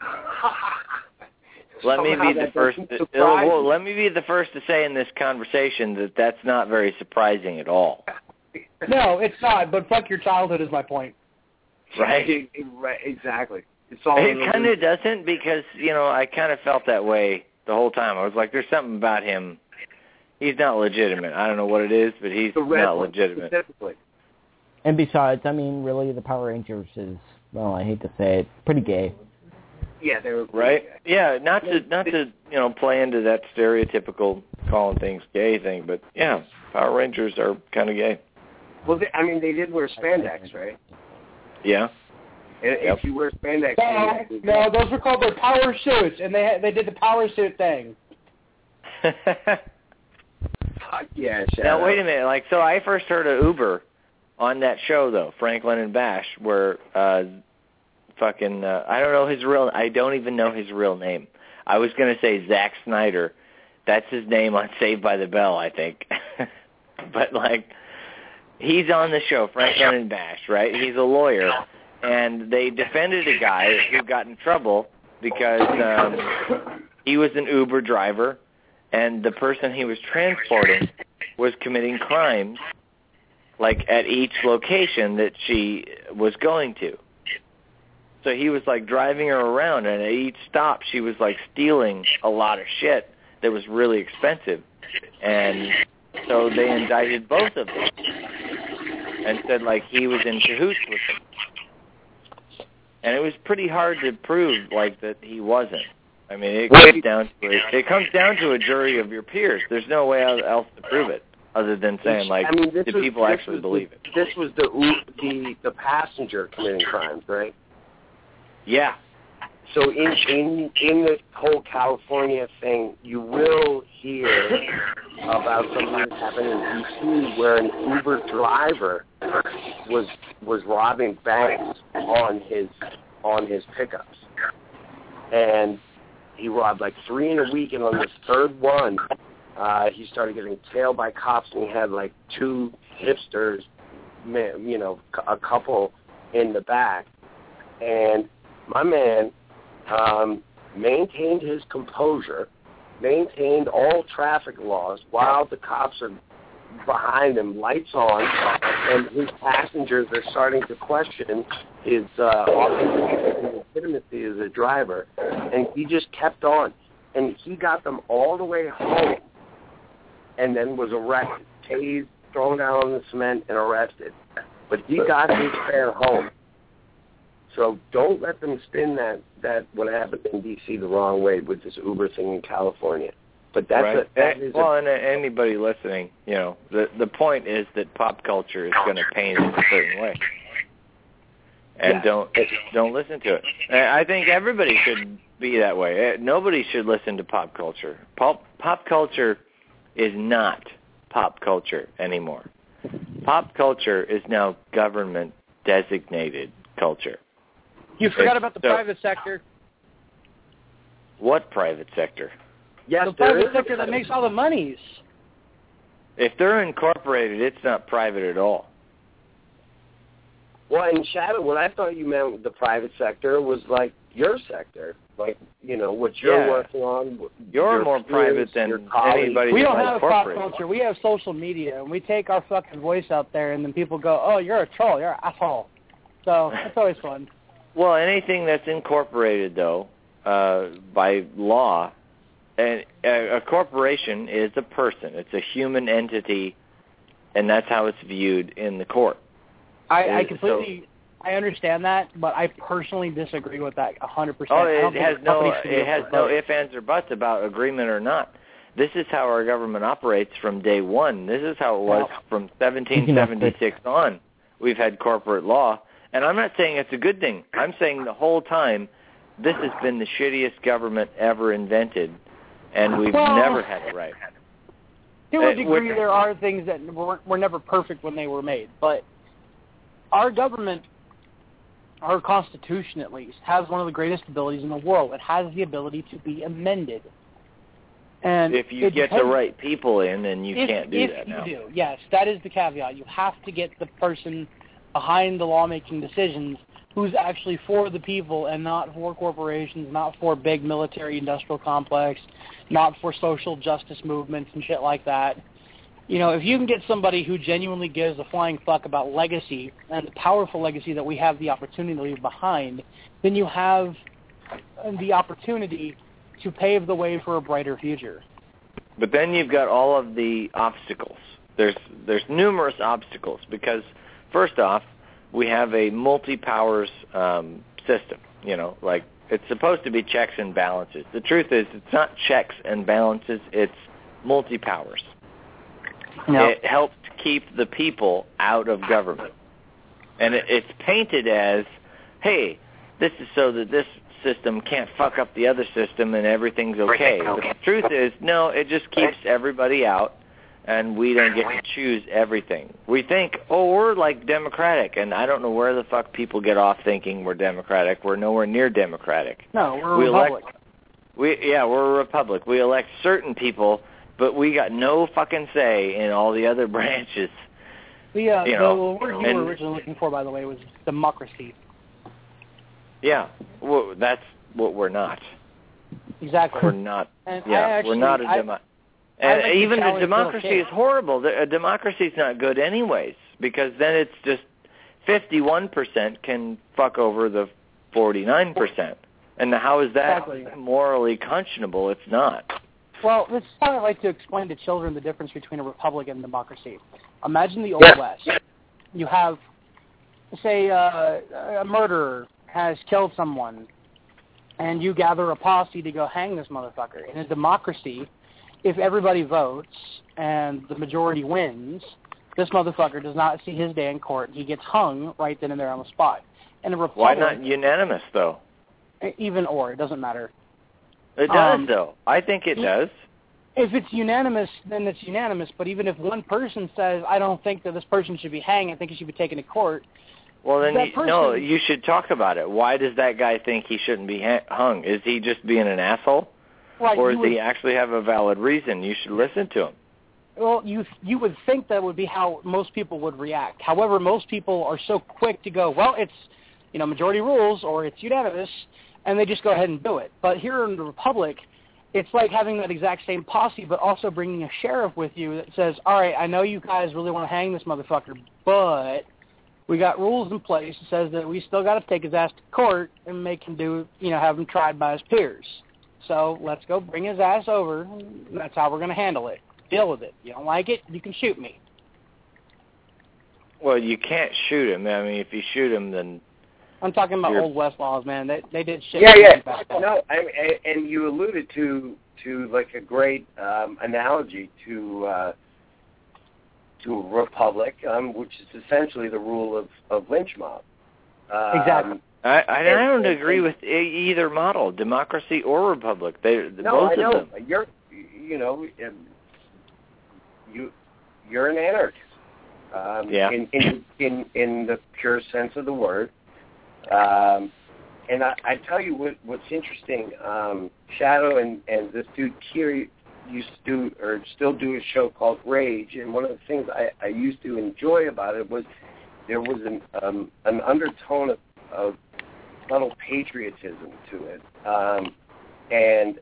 let me be the first. To, uh, surprise well, let me be the first to say in this conversation that that's not very surprising at all, No, it's not. But fuck your childhood is my point. right? right, exactly. It's all It kind of doesn't because you know I kind of felt that way the whole time. I was like, there's something about him. He's not legitimate. I don't know what it is, but he's the red not one, legitimate. And besides, I mean, really, the Power Rangers is, well, I hate to say it, pretty gay. Yeah, they were Right? Yeah, not to not to you know play into that stereotypical calling things gay thing, but yeah, Power Rangers are kind of gay. Well, they, I mean, they did wear spandex, right? Yeah. And Yep. If you wear spandex, No, you- no, those were called their power suits, and they had, they did the power suit thing. Fuck yeah, shut now up. wait a minute. Like, so I first heard of Uber on that show though, Franklin and Bash, where uh fucking uh, I don't know his real. I don't even know his real name. I was gonna say Zack Snyder. That's his name on Saved by the Bell, I think. but like, he's on the show, Franklin and Bash, right? He's a lawyer, and they defended a guy who got in trouble because um, he was an Uber driver, and the person he was transporting was committing crimes, like at each location that she was going to. So he was like driving her around, and at each stop, she was like stealing a lot of shit that was really expensive, and so they indicted both of them and said like he was in cahoots with them. And it was pretty hard to prove like that he wasn't. I mean, it comes down to a, it comes down to a jury of your peers. There's no way else to prove it other than saying like, I mean, did was, people actually was believe the, it? This was the u- the the passenger committing crimes, right? Yeah, So in in in this whole California thing, you will hear about something that happened in DC where an Uber driver was was robbing banks on his on his pickups, and he robbed like three in a week, and on the third one, uh, he started getting tailed by cops, and he had like two hipsters, you know, a couple in the back, and my man um, maintained his composure, maintained all traffic laws while the cops are behind him, lights on, and his passengers are starting to question his uh, authenticity legitimacy as a driver, and he just kept on, and he got them all the way home, and then was arrested, tased, thrown down on the cement, and arrested. But he got his fare home. So don't let them spin that that what happened in D.C. the wrong way with this Uber thing in California. But that's right. a, that Eh, is well, a, and anybody listening, you know, the the point is that pop culture is going to paint it a certain way, and Yeah. don't don't listen to it. And I think everybody should be that way. Eh, Nobody should listen to pop culture. Pop pop culture is not pop culture anymore. Pop culture is now government designated culture. You forgot It's about the so- private sector. What private sector? Yes, The there private is sector that makes all the monies. If they're incorporated, it's not private at all. Well, in Shadow, what I thought you meant with the private sector was like your sector, like you know what you're Yeah. working on. You're your more peers, private than your colleagues. anybody We don't not have pop incorporated. culture. We have social media, and we take our fucking voice out there, and then people go, "Oh, you're a troll. You're an asshole." So that's always fun. Well, anything that's incorporated, though, uh, by law, and a, a corporation is a person. It's a human entity, and that's how it's viewed in the court. I, I completely, I understand that, but I personally disagree with that a hundred percent. Oh, I it has no companies should be it has no vote. ifs, ands, or buts about agreement or not. This is how our government operates from day one. This is how it was Well, from 1776 on. We've had corporate law, and I'm not saying it's a good thing. I'm saying the whole time this has been the shittiest government ever invented, and we've Well, never had it right. To Uh, a degree, what- there are things that were, were never perfect when they were made, but our government, our constitution at least, has one of the greatest abilities in the world. It has the ability to be amended. And If you get the right people in, then you if, can't do if that you now. do, yes, that is the caveat. You have to get the person behind the lawmaking decisions who's actually for the people and not for corporations, not for big military industrial complex, not for social justice movements and shit like that. You know, if you can get somebody who genuinely gives a flying fuck about legacy and the powerful legacy that we have the opportunity to leave behind, then you have the opportunity to pave the way for a brighter future. But then you've got all of the obstacles. There's there's numerous obstacles because first off, we have a multi-powers um, system. You know, like it's supposed to be checks and balances. The truth is, it's not checks and balances. It's multi-powers. It helps keep the people out of government, and it, it's painted as, hey, this is so that this system can't fuck up the other system and everything's okay. But the truth is, no, it just keeps everybody out and we don't get to choose everything. We think, oh, we're like democratic, and I don't know where the fuck people get off thinking we're democratic. We're nowhere near democratic. No, we're a we republic. elect, we yeah, we're a republic. We elect certain people, but we got no fucking say in all the other branches. The, uh, you the word you and- were originally looking for, by the way, was democracy. Yeah, well, that's what we're not. Exactly. We're not. And Yeah, actually, we're not a demo. And like even a democracy is horrible. The- A democracy is not good anyways because then it's just 51% can fuck over the 49%. And how is that Exactly. morally conscionable? It's not. Well, this is how I like to explain to children the difference between a republic and a democracy. Imagine the Old West. You have, say, uh, a murderer has killed someone, and you gather a posse to go hang this motherfucker. In a democracy, if everybody votes and the majority wins, this motherfucker does not see his day in court. He gets hung right then and there on the spot. In a Why not unanimous though? even or, it doesn't matter. It does Um, though. I think it does. if it's unanimous, then it's unanimous. But even if one person says, "I don't think that this person should be hanged. I think he should be taken to court," Well, then you, no, you should talk about it. Why does that guy think he shouldn't be ha- hung? Is he just being an asshole, right? or does would, he actually have a valid reason? You should listen to him. well, you you would think that would be how most people would react. However, most people are so quick to go, "Well, it's you know majority rules or it's unanimous," and they just go ahead and do it. But here in the republic. It's like having that exact same posse, but also bringing a sheriff with you that says, "All right, I know you guys really want to hang this motherfucker, but we got rules in place that says that we still got to take his ass to court and make him do, you know, have him tried by his peers. So let's go bring his ass over. And that's how we're going to handle it. Deal with it. You don't like it, you can shoot me. Well, you can't shoot him. I mean, if you shoot him, then I'm talking about You're- old West laws, man. They they did shit. Yeah, yeah. back. No, I, I- and you alluded to to like a great um, analogy to uh, to a republic, um, which is essentially the rule of of lynch mob. Um, Exactly. I I, I don't And- agree with either model, democracy or republic. They No, both I know. of them. You're, you know, you you're an anarchist. Um, Yeah. In in in in the pure sense of the word. Um, and I, I tell you what what's interesting. Um, Shadow and and this dude Kiri used to do or still do a show called Rage, and one of the things I, I used to enjoy about it was there was an um, an undertone of, of subtle patriotism to it. Um, and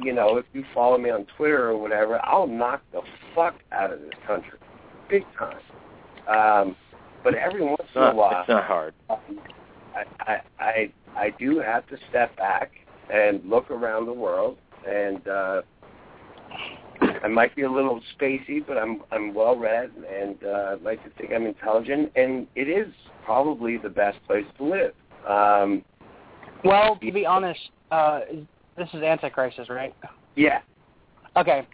you know, if you follow me on Twitter or whatever, I'll knock the fuck out of this country, big time. Um, but every once in a while, it's not hard. um, I, I I I do have to step back and look around the world, and uh, I might be a little spacey, but I'm I'm well read and uh, like to think I'm intelligent, and it is probably the best place to live. Um, Well, to be honest, uh, this is Antichrist, right? yeah, Okay.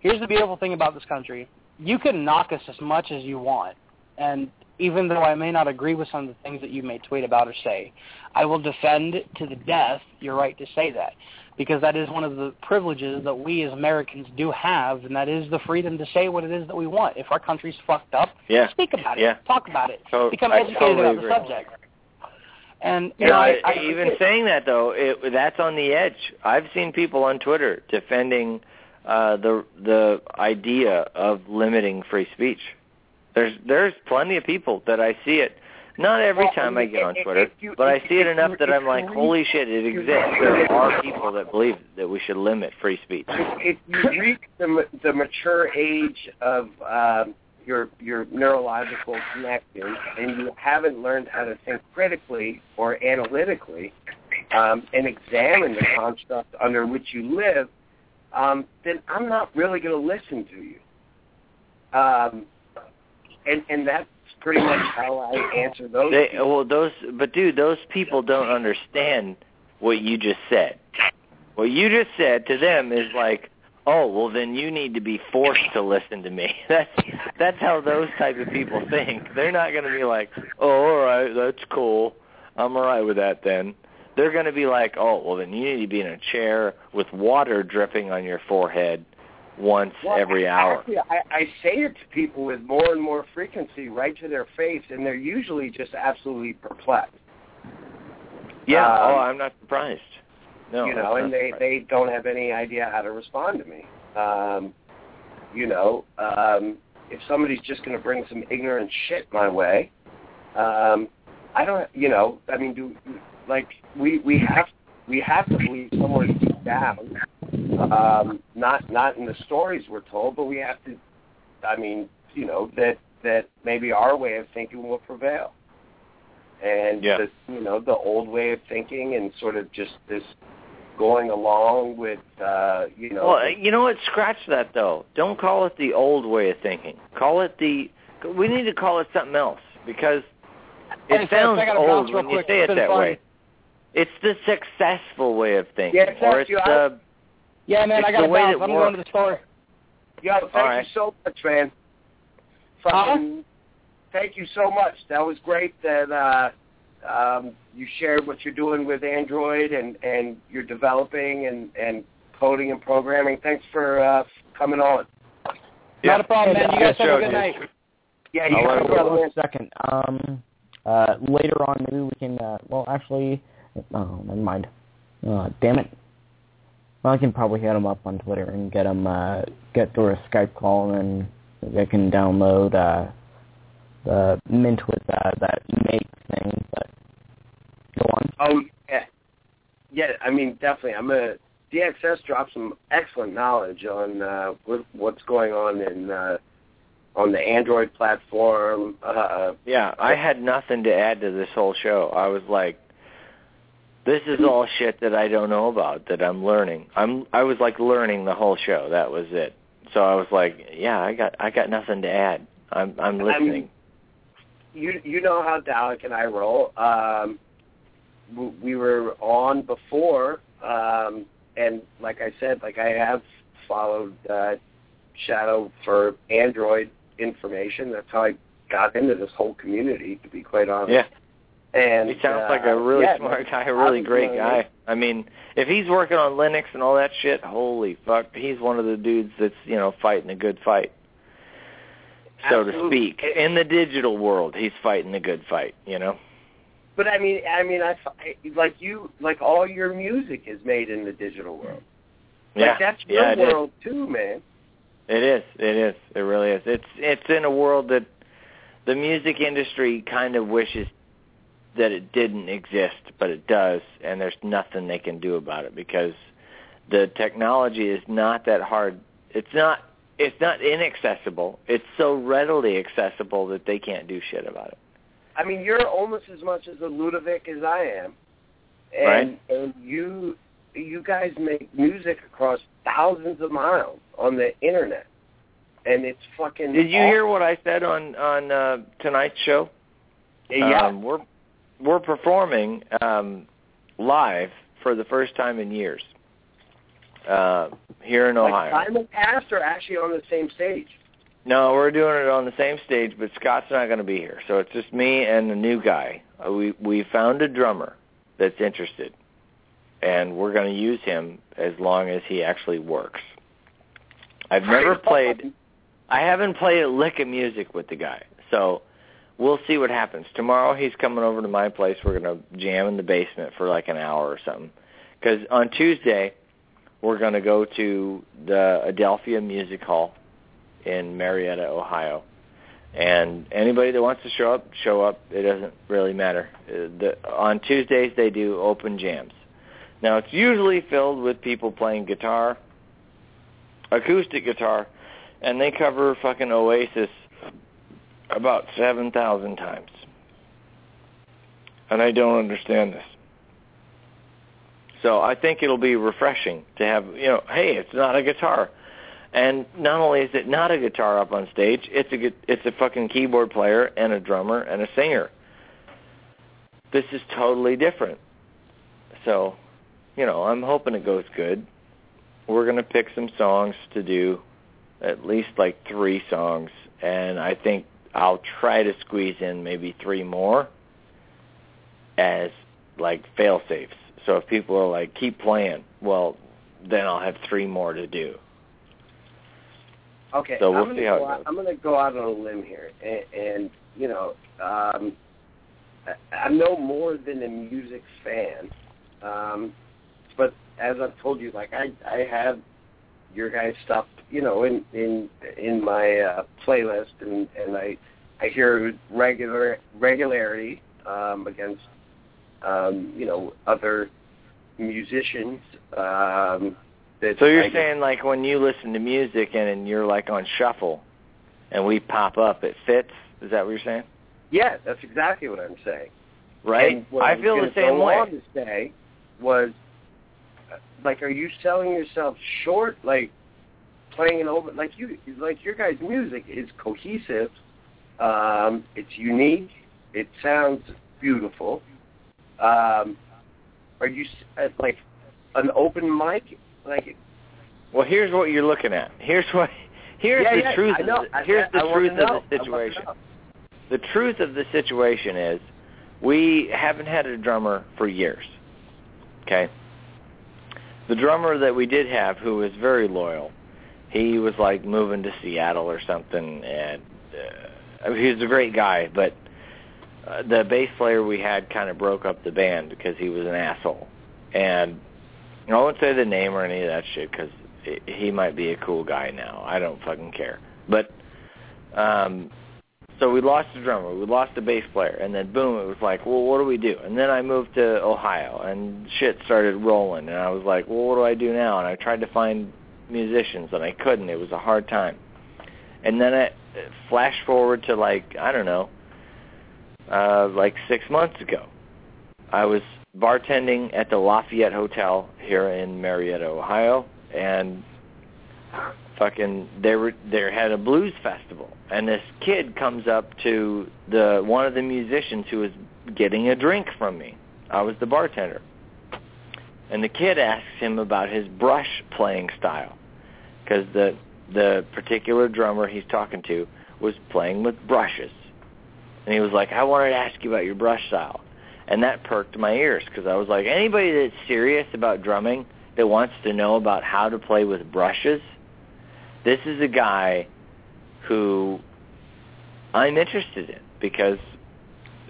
Here's the beautiful thing about this country. You can knock us as much as you want. And even though I may not agree with some of the things that you may tweet about or say, I will defend to the death your right to say that. Because that is one of the privileges that we as Americans do have, and that is the freedom to say what it is that we want. If our country's fucked up, Yeah. speak about it. Yeah. Talk about it. To- Become educated totally about agree. the subject. And you You know, know, I, I, I, even saying that though, it, that's on the edge. I've seen people on Twitter defending uh, the the idea of limiting free speech. There's there's plenty of people that I see it Not every Well, time I get on Twitter, you- but I see it enough that I'm like, holy shit, it exists. There are people that believe that we should limit free speech. if you reach the ma- the mature age of um, your your neurological connections and you haven't learned how to think critically or analytically um, and examine the construct under which you live, um, then I'm not really going to listen to you. Um, and and that's pretty much how I answer those. They people. well those but dude, those people don't understand what you just said. What you just said to them is like, "Oh, well then you need to be forced to listen to me." That's that's how those type of people think. They're not going to be like, "Oh, all right, that's cool. I'm all right with that then." They're going to be like, "Oh, well then you need to be in a chair with water dripping on your forehead once Well, every hour." Actually, I, I say it to people with more and more frequency, right to their face, and they're usually just absolutely perplexed. Yeah, um, oh, I'm not surprised. No, you know, and they surprised. they don't have any idea how to respond to me. Um, you know, um, if somebody's just going to bring some ignorant shit my way, um, I don't. You know, I mean, do like we we have we have to believe somewhere deep down, um, not not in the stories we're told, but we have to. I mean, you know that that maybe our way of thinking will prevail, and Yeah. the you know the old way of thinking and sort of just this going along with uh, you know. Well, you know what? Scratch that though. Don't call it the old way of thinking. Call it the. We need to call it something else because it Hey, sounds I gotta old bounce real when you quick. say It's it that fun. way. It's the successful way of thinking, Yeah, Seth, or it's you- the. Yeah, man, It's I got the to way bounce. that I'm going to the store. Yo, thank All right. you so much, man. Fucking, thank you so much. That was great that uh, um, you shared what you're doing with Android and and you're developing and and coding and programming. Thanks for uh, coming on. Not a problem, man. You guys have a good dude. night. Yeah, you I'll got it it, go. brother. Hold man. on a second. Um, uh, later on, maybe we can. Uh, well, actually, oh, never mind. Uh, damn it. Well, I can probably hit him up on Twitter and get him uh, get through a Skype call, and then I can download uh, the Mint with uh, that make thing. But go on. Oh yeah, yeah. I mean, definitely. I'm a DXS dropped some excellent knowledge on uh, what's going on in uh, on the Android platform. Uh, Yeah, I had nothing to add to this whole show. I was like, this is all shit that I don't know about that I'm learning. I'm I was like learning the whole show. That was it. So I was like, yeah, I got I got nothing to add. I'm I'm listening. you you know how Dalek and I roll. Um, w- we were on before, um, and like I said, like I have followed uh, Shadow for Android information. That's how I got into this whole community. To be quite honest. yeah, And he sounds uh, like a really yeah, smart guy, a really great guy. I mean, if he's working on Linux and all that shit, holy fuck, he's one of the dudes that's you know fighting a good fight. So to speak, in the digital world, he's fighting a good fight. You know. But I mean, I mean, I like you, like all your music is made in the digital world. Like Yeah, that's your yeah, it is. world too, man. It is. It is. It really is. It's it's in a world that the music industry kind of wishes that it didn't exist, but it does, and there's nothing they can do about it because the technology is not that hard. It's not it's not inaccessible. It's so readily accessible that they can't do shit about it. I mean, you're almost as much as a Ludovic as I am, and and you you guys make music across thousands of miles on the internet, and it's fucking. Did you hear what I said on on uh, tonight's show? Yeah, Um, we're we're performing um, live for the first time in years uh, here in Ohio. like simulcast or actually on the same stage. No, we're doing it on the same stage, but Scott's not going to be here, so it's just me and a new guy. Uh, we we found a drummer that's interested, and we're going to use him as long as he actually works. I've never played. I haven't played a lick of music with the guy, so we'll see what happens. Tomorrow he's coming over to my place. We're gonna jam in the basement for like an hour or something. Because on Tuesday we're gonna go to the Adelphia Music Hall in Marietta, Ohio. And anybody that wants to show up, show up. It doesn't really matter. Uh, The, on Tuesdays they do open jams. Now it's usually filled with people playing guitar, acoustic guitar, and they cover fucking Oasis about 7,000 times. And I don't understand this. So I think it'll be refreshing to have, you know, hey, it's not a guitar. And not only is it not a guitar up on stage, it's a it's a fucking keyboard player and a drummer and a singer. This is totally different. So, you know, I'm hoping it goes good. We're going to pick some songs to do, at least like 3 songs, and I think I'll try to squeeze in maybe 3 more as like fail safes. So if people are like keep playing, well, then I'll have 3 more to do. Okay, So we'll I'm gonna see how go it out, goes. I'm going to go out on a limb here, and, and you know, um, I- I'm no more than a music fan, um, but as I've told you, like I I have your guys' stuff, you know, in in in my uh, playlist, and and I I hear it regular regularity um, against um, you know other musicians. Um, that So you're I- saying like when you listen to music and, and you're like on shuffle and we pop up, it fits? Is that what you're saying? Yeah, that's exactly what I'm saying. Right? What I feel the same way. To say was, uh, like, are you selling yourself short? Like, playing an open, like you, like your guys' music is cohesive. Um, it's unique. It sounds beautiful. Um, are you uh, like an open mic? Like, Well, here's what you're looking at. Here's what here's yeah, the yeah, truth I of know. the, here's I, the I truth of the situation. The truth of the situation is we haven't had a drummer for years. Okay? The drummer that we did have who was very loyal, he was like moving to Seattle or something and uh, I mean, he was a great guy, but uh, the bass player we had kind of broke up the band because he was an asshole. And I won't say the name or any of that shit because he might be a cool guy now. I don't fucking care. But um, so we lost the drummer, we lost the bass player, and then boom, it was like, well, what do we do? And then I moved to Ohio, and shit started rolling, and I was like, well, what do I do now? And I tried to find musicians, and I couldn't. It was a hard time. And then it flash forward to like I don't know, uh, like six months ago. I was bartending at the Lafayette Hotel here in Marietta, Ohio, and fucking they were they had a blues festival, and this kid comes up to the one of the musicians who was getting a drink from me. I was the bartender, and the kid asks him about his brush playing style, because the the particular drummer he's talking to was playing with brushes, and he was like, "I wanted to ask you about your brush style." And that perked my ears because I was like, anybody that's serious about drumming that wants to know about how to play with brushes, this is a guy who I'm interested in because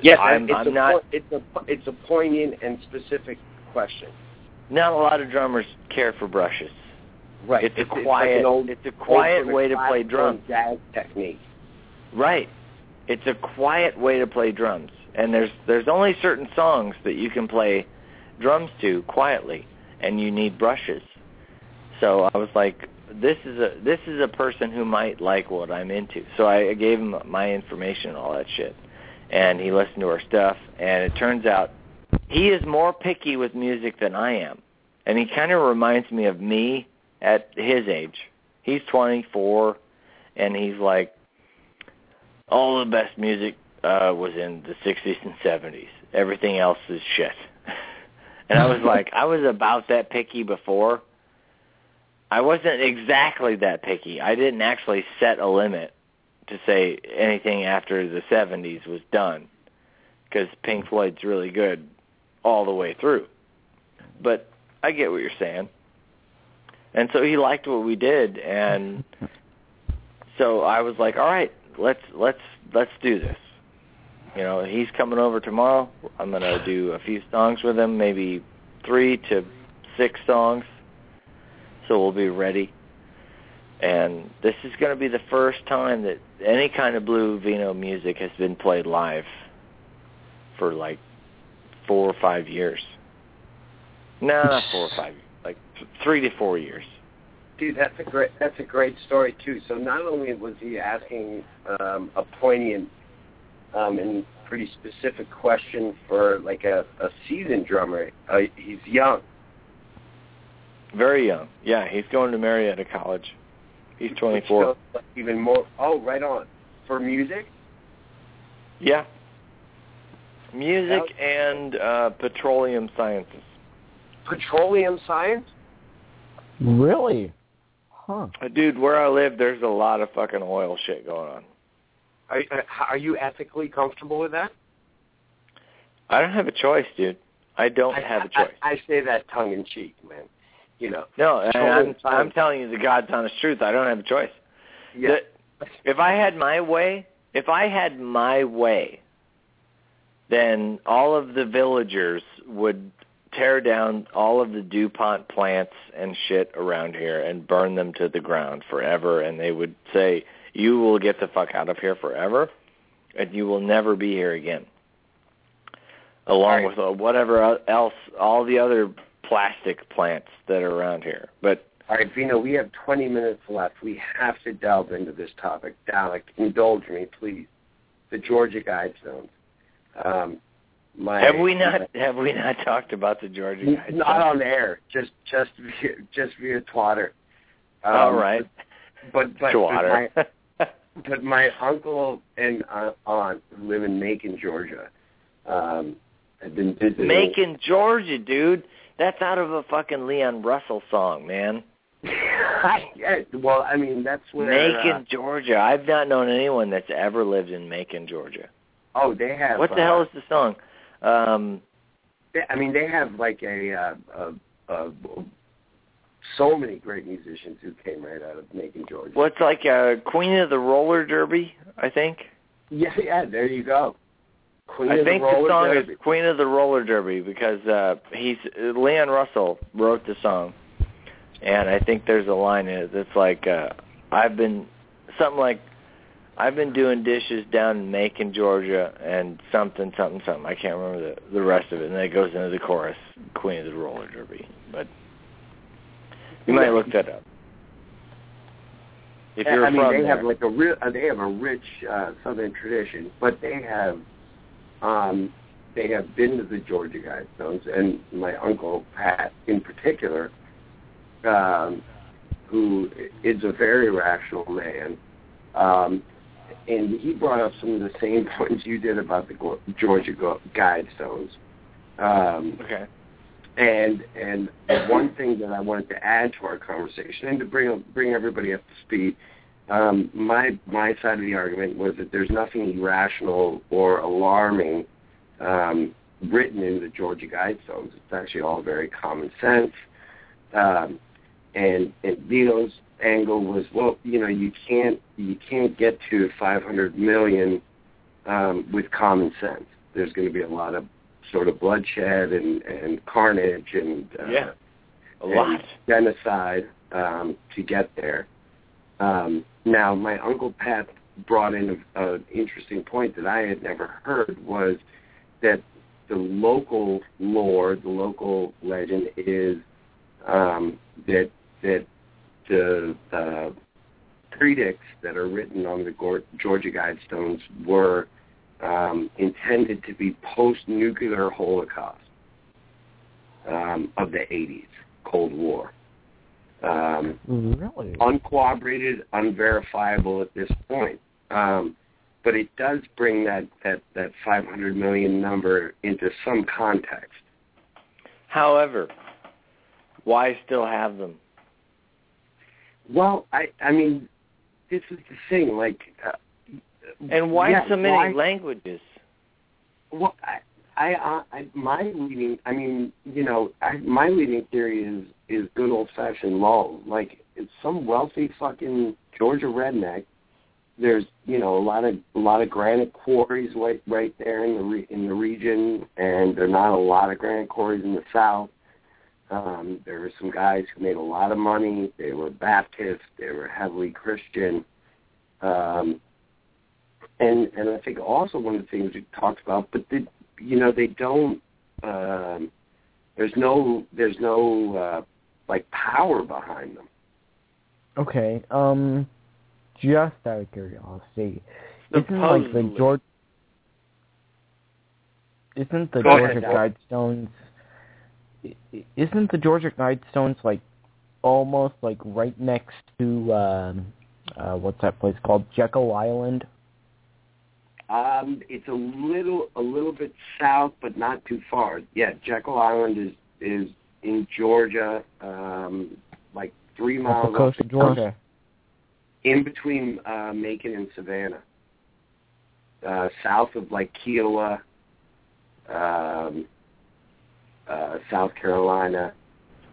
Yes, I'm, it's, I'm a not. po- it's a it's a poignant and specific question. Not a lot of drummers care for brushes. Right. It's a like quiet. an old, it's a quiet way to play drums. Jazz technique. Right. It's a quiet way to play drums. And there's there's only certain songs that you can play drums to quietly and you need brushes. So I was like this is a this is a person who might like what I'm into. So I gave him my information and all that shit. And he listened to our stuff and it turns out he is more picky with music than I am. And he kind of reminds me of me at his age. He's 24 and he's like all the best music uh was in the 60s and 70s. Everything else is shit. and I was like, I was about that picky before. I wasn't exactly that picky. I didn't actually set a limit to say anything after the 70s was done because Pink Floyd's really good all the way through. But I get what you're saying. And so he liked what we did and so I was like, "All right, let's let's let's do this." You know, he's coming over tomorrow. I'm going to do a few songs with him, maybe 3 to 6 songs. So we'll be ready. And this is going to be the first time that any kind of blue vino music has been played live for like four or five years. No, not four or five, like three to four years. Dude, that's a great that's a great story too. So not only was he asking um, a poignant um, and pretty specific question for like a, a seasoned drummer, uh, he's young. Very young. Yeah, he's going to Marietta College. He's 24. So, like, even more. Oh, right on. For music. Yeah. Music and uh, petroleum sciences. Petroleum science. Really? Huh. Uh, Dude, where I live, there's a lot of fucking oil shit going on. Are, uh, are you ethically comfortable with that? I don't have a choice, dude. I don't I, have a choice. I, say that tongue in cheek, man. You know. no, and I'm, I'm telling you the God's honest truth. I don't have a choice. Yeah. The- if I had my way, if I had my way, then all of the villagers would tear down all of the DuPont plants and shit around here and burn them to the ground forever and they would say, you will get the fuck out of here forever and you will never be here again. Along Right. with uh, whatever else, all the other plastic plants that are around here. But All right, Vino, we have 20 minutes left. We have to delve into this topic. Dalek, indulge me, please. The Georgia Guidestones. Um, my, have we not have we not talked about the Georgia guys? Not on air, just just via, just via Twitter. Um, All right. But but, Twatter. but my but my uncle and uh, aunt who live in Macon, Georgia, um, have been visiting. Macon, Georgia, dude. That's out of a fucking Leon Russell song, man. yeah, well, I mean that's where. Macon, uh, Georgia. I've not known anyone that's ever lived in Macon, Georgia. oh, they have. What the uh, hell is the song? Um, They- I mean, they have like a, uh, a, a so many great musicians who came right out of Macon, Georgia. what's like uh, Queen of the Roller Derby? I think. Yeah, yeah. There you go. Queen I think the, the song Derby. is Queen of the Roller Derby because uh he's Leon Russell wrote the song, and I think there's a line in it that's like uh I've been something like I've been doing dishes down in Macon, Georgia, and something, something, something. I can't remember the the rest of it, and then it goes into the chorus, Queen of the Roller Derby. But you might look that up if you're I mean, they there. have like a real, uh, they have a rich uh, Southern tradition, but they have, um, they have been to the Georgia Guidestones, and my uncle Pat, in particular, um, who is a very rational man, um, and he brought up some of the same points you did about the Georgia Guidestones. Um, okay. And and one thing that I wanted to add to our conversation and to bring bring everybody up to speed, um, my my side of the argument was that there's nothing irrational or alarming um, written in the Georgia Guidestones. It's actually all very common sense. Um, and and Vito's angle was, well, you know, you can't you can't get to 500 million um, with common sense. There's going to be a lot of sort of bloodshed and, and carnage and uh, Yeah. A and lot. genocide um, to get there. Um, now, my uncle Pat brought in an interesting point that I had never heard was that the local lore, the local legend is um, that that the uh, predicts that are written on the Georgia Guidestones were um, intended to be post-nuclear Holocaust um, of the 80s, Cold War. Um, Really? uncooperated, unverifiable at this point. Um, but it does bring that, that, that 500 million number into some context. However, why still have them? Well, I, I mean, this is the thing. Like, uh, And why yeah, so many why- languages? Well, I, I, I, my leading, I mean, you know, I, my leading theory is is good old fashioned lull. Like, it's some wealthy fucking Georgia redneck. There's, you know, a lot of a lot of granite quarries right right there in the re, in the region, and there are not a lot of granite quarries in the south. Um, there were some guys who made a lot of money. They were Baptist. They were heavily Christian. Um, and and I think also one of the things we talked about, but the, you know they don't. Um, there's no there's no uh, like power behind them. Okay. Um, just out of curiosity, isn't like the Supposedly. George isn't the Go Georgia ahead. Guidestones i- i- isn't the Georgia Guidestones like almost like right next to um uh what's that place called Jekyll Island? Um, it's a little a little bit south, but not too far. Yeah, Jekyll Island is is in Georgia, um, like three Off miles the coast off of Georgia. in between uh, Macon and Savannah, uh, south of like Kiowa, um, uh, South Carolina.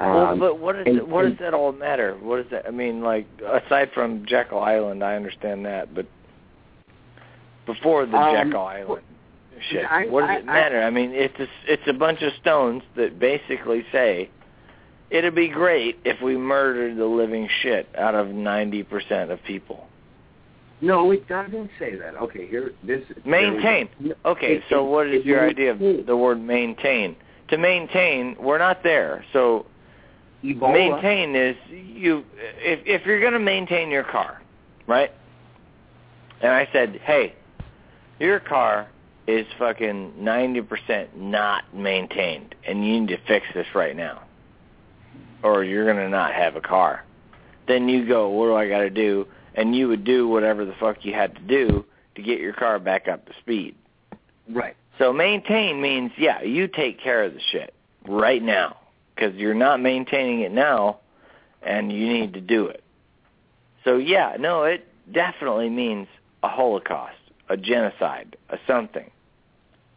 Um, well, but what is and- it, what does that all matter? What does that? I mean, like aside from Jekyll Island, I understand that, but before the Um, Jekyll Island shit, I- what does I- it matter? I, mean, it's a, it's a bunch of stones that basically say it'd be great if we murdered the living shit out of ninety percent of people. no, it doesn't say that. Okay, here this Maintain. Okay, it- so what is it your idea of the word maintain? To maintain, we're not there. So Ebola. maintain is you if if you're going to maintain your car, right? And I said, "Hey, your car is fucking 90% not maintained and you need to fix this right now." Or you're going to not have a car. Then you go, "What do I got to do?" And you would do whatever the fuck you had to do to get your car back up to speed. Right. So maintain means, yeah, you take care of the shit right now because you're not maintaining it now, and you need to do it. So yeah, no, it definitely means a holocaust, a genocide, a something, A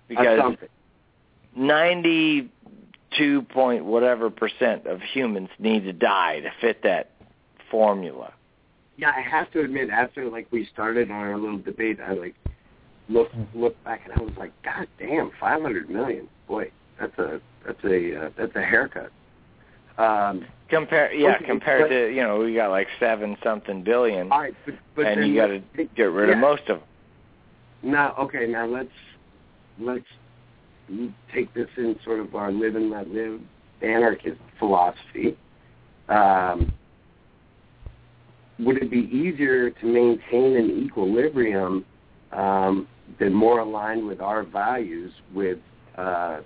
because something. ninety-two point whatever percent of humans need to die to fit that formula. Yeah, I have to admit, after like we started on our little debate, I like looked looked back and I was like, God damn, five hundred million. Boy, that's a that's a uh, that's a haircut. Um, Compare, yeah, Okay, compared but- to you know we got like seven something billion, right, but, but and you got to get rid of most of them. Now, okay, now let's let's take this in sort of our live and let live anarchist philosophy. Um, would it be easier to maintain an equilibrium um, that more aligned with our values with uh,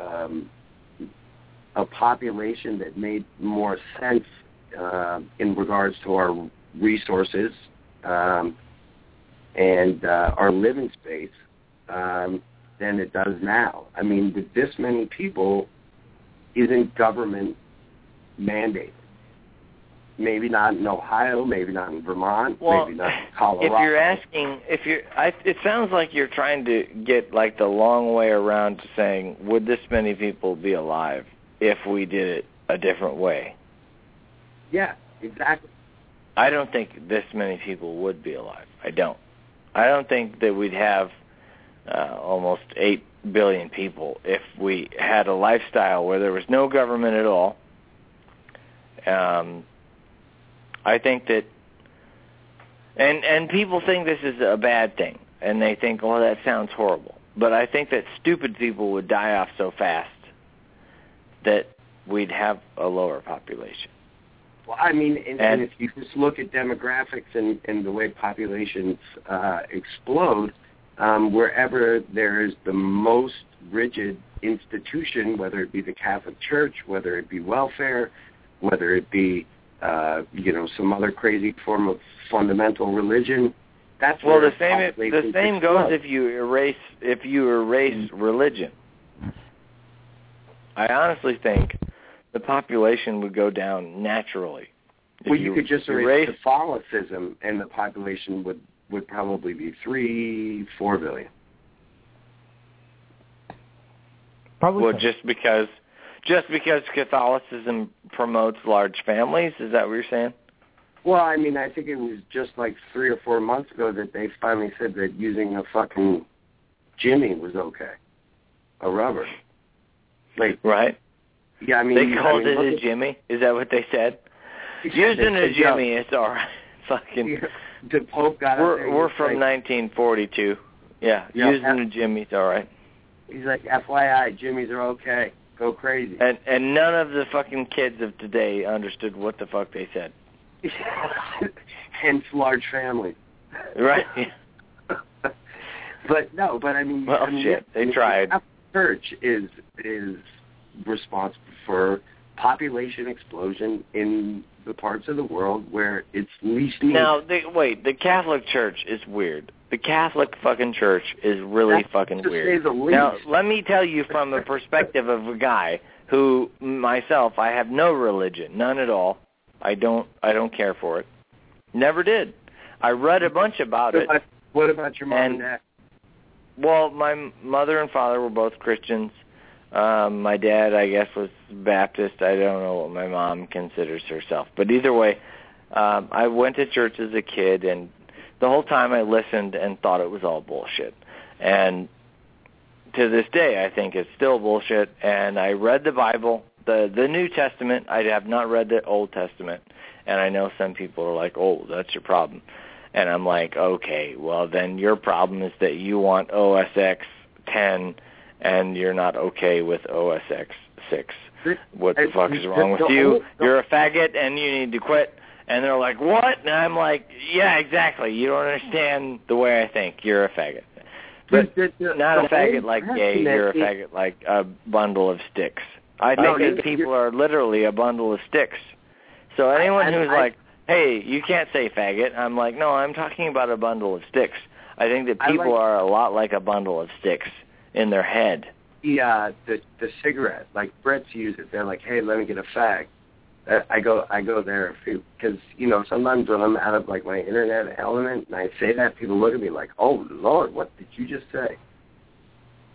um, a population that made more sense uh, in regards to our resources um, and uh, our living space um, than it does now. I mean, with this many people isn't government mandated. Maybe not in Ohio, maybe not in Vermont, Well, maybe not in Colorado. if you're asking, if you're, I, it sounds like you're trying to get like the long way around to saying, would this many people be alive if we did it a different way? yeah, exactly. I don't think this many people would be alive. I don't. I don't think that we'd have uh, almost eight billion people if we had a lifestyle where there was no government at all. Um, I think that, and and people think this is a bad thing, and they think, "Well, that sounds horrible." But I think that stupid people would die off so fast that we'd have a lower population. Well, I mean, and, and And- if you just look at demographics and, and the way populations uh, explode, um, wherever there is the most rigid institution, whether it be the Catholic Church, whether it be welfare, whether it be uh, you know some other crazy form of fundamental religion, that's Well, where the same the same goes if you erase if you erase religion. I honestly think the population would go down naturally. If well, you, could just erase erase Catholicism, and the population would would probably be three, four billion. Probably well so. just because just because Catholicism promotes large families. Is that what you're saying? Well, I mean, I think it was just like three or four months ago that they finally said that using a fucking Jimmy was okay, a rubber. Like, Right. Yeah, I mean, they called I mean, it a Jimmy. Is that what they said? Using a yeah, Jimmy, it's all right. Fucking. The Pope got We're we're from like, 1942. Yeah, Yeah. using a Jimmy's all right. He's like, FYI, Jimmys are okay. Go crazy. And and none of the fucking kids of today understood what the fuck they said. Hence, large family. Right. but no, but I mean, Well, I mean, shit, they the tried. Church is is responsible for population explosion in the parts of the world where it's least needed. Now, the, wait, the Catholic Church is weird. The Catholic fucking church is really That's fucking weird. say the least. Now, let me tell you from the perspective of a guy who myself, I have no religion, none at all. I don't I don't care for it. Never did. I read a bunch about what it. about, what about your mom and, And- dad? Well, my mother and father were both Christians. Um, my dad, I guess, was Baptist. I don't know what my mom considers herself, but either way, um, I went to church as a kid, and the whole time I listened and thought it was all bullshit. And to this day, I think it's still bullshit. And I read the Bible, the the New Testament. I have not read the Old Testament, and I know some people are like, "Oh, that's your problem." And I'm like, okay, well then your problem is that you want OSX 10 and you're not okay with OSX 6. What the fuck is wrong with you? You're a faggot and you need to quit. And they're like, what? And I'm like, yeah, exactly. You don't understand the way I think. You're a faggot. But not a faggot like gay. You're a faggot like a bundle of sticks. I think that people are literally a bundle of sticks. So anyone who's like, hey, you can't say faggot, I'm like, no, I'm talking about a bundle of sticks. I think that people are a lot like a bundle of sticks in their head. uh the the cigarette like Brits use it. They're like hey let me get a fag uh, I go I go there a few, because you know sometimes when I'm out of like my internet element and I say that people look at me like oh lord what did you just say?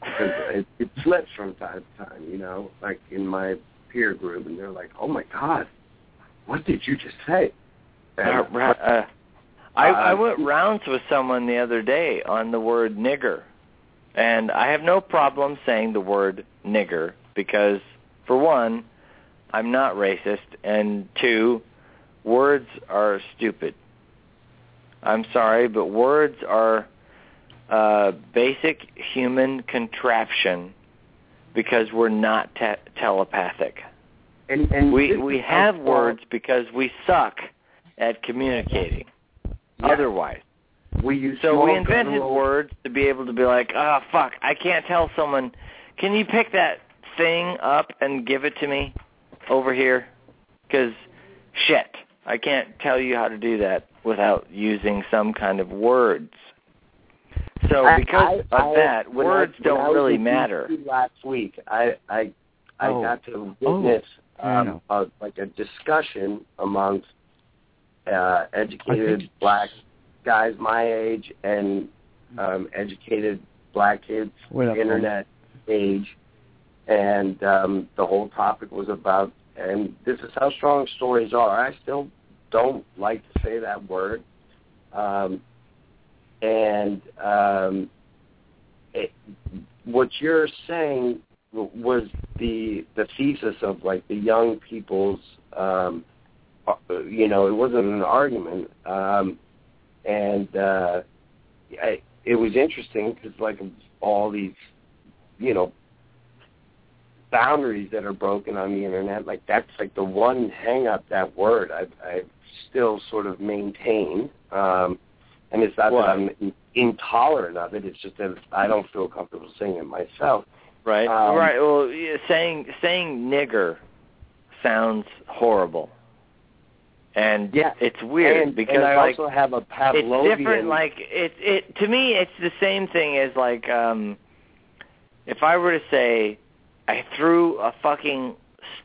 Because it, it slips from time to time you know like in my peer group and they're like oh my god what did you just say? And, Uh, uh, I, I Uh, went rounds with someone the other day on the word nigger, and I have no problem saying the word nigger because, for one, I'm not racist, and two, words are stupid. I'm sorry, but words are a basic human contraption because we're not te- telepathic. and, and We we have words because we suck at communicating. Yeah. Otherwise, we use so we invented guttural- words to be able to be like, oh fuck, I can't tell someone. Can you pick that thing up and give it to me over here? Because shit, I can't tell you how to do that without using some kind of words. So because I- of I- that, when I- words when don't was really in matter. DC Last week, I I I Oh. got to Oh. witness Yeah, I um, a, like a discussion amongst uh, educated think- black guys my age and um, educated black kids Wait internet age, and um, the whole topic was about, and this is how strong stories are. I still don't like to say that word, um, and um, it, what you're saying was the the thesis of like the young people's, um, uh, you know, it wasn't an argument, um, and uh, I, it was interesting because like all these, you know, boundaries that are broken on the internet, like that's like the one hang up that word I I still sort of maintain. Um and it's not What? that I'm intolerant of it, it's just that I don't feel comfortable saying it myself. Right. Um, right. Well, yeah, saying saying nigger sounds horrible, and Yeah. it's weird and, because and I like also have a Pavlovian it's different. Like it it to me, it's the same thing as like um if I were to say I threw a fucking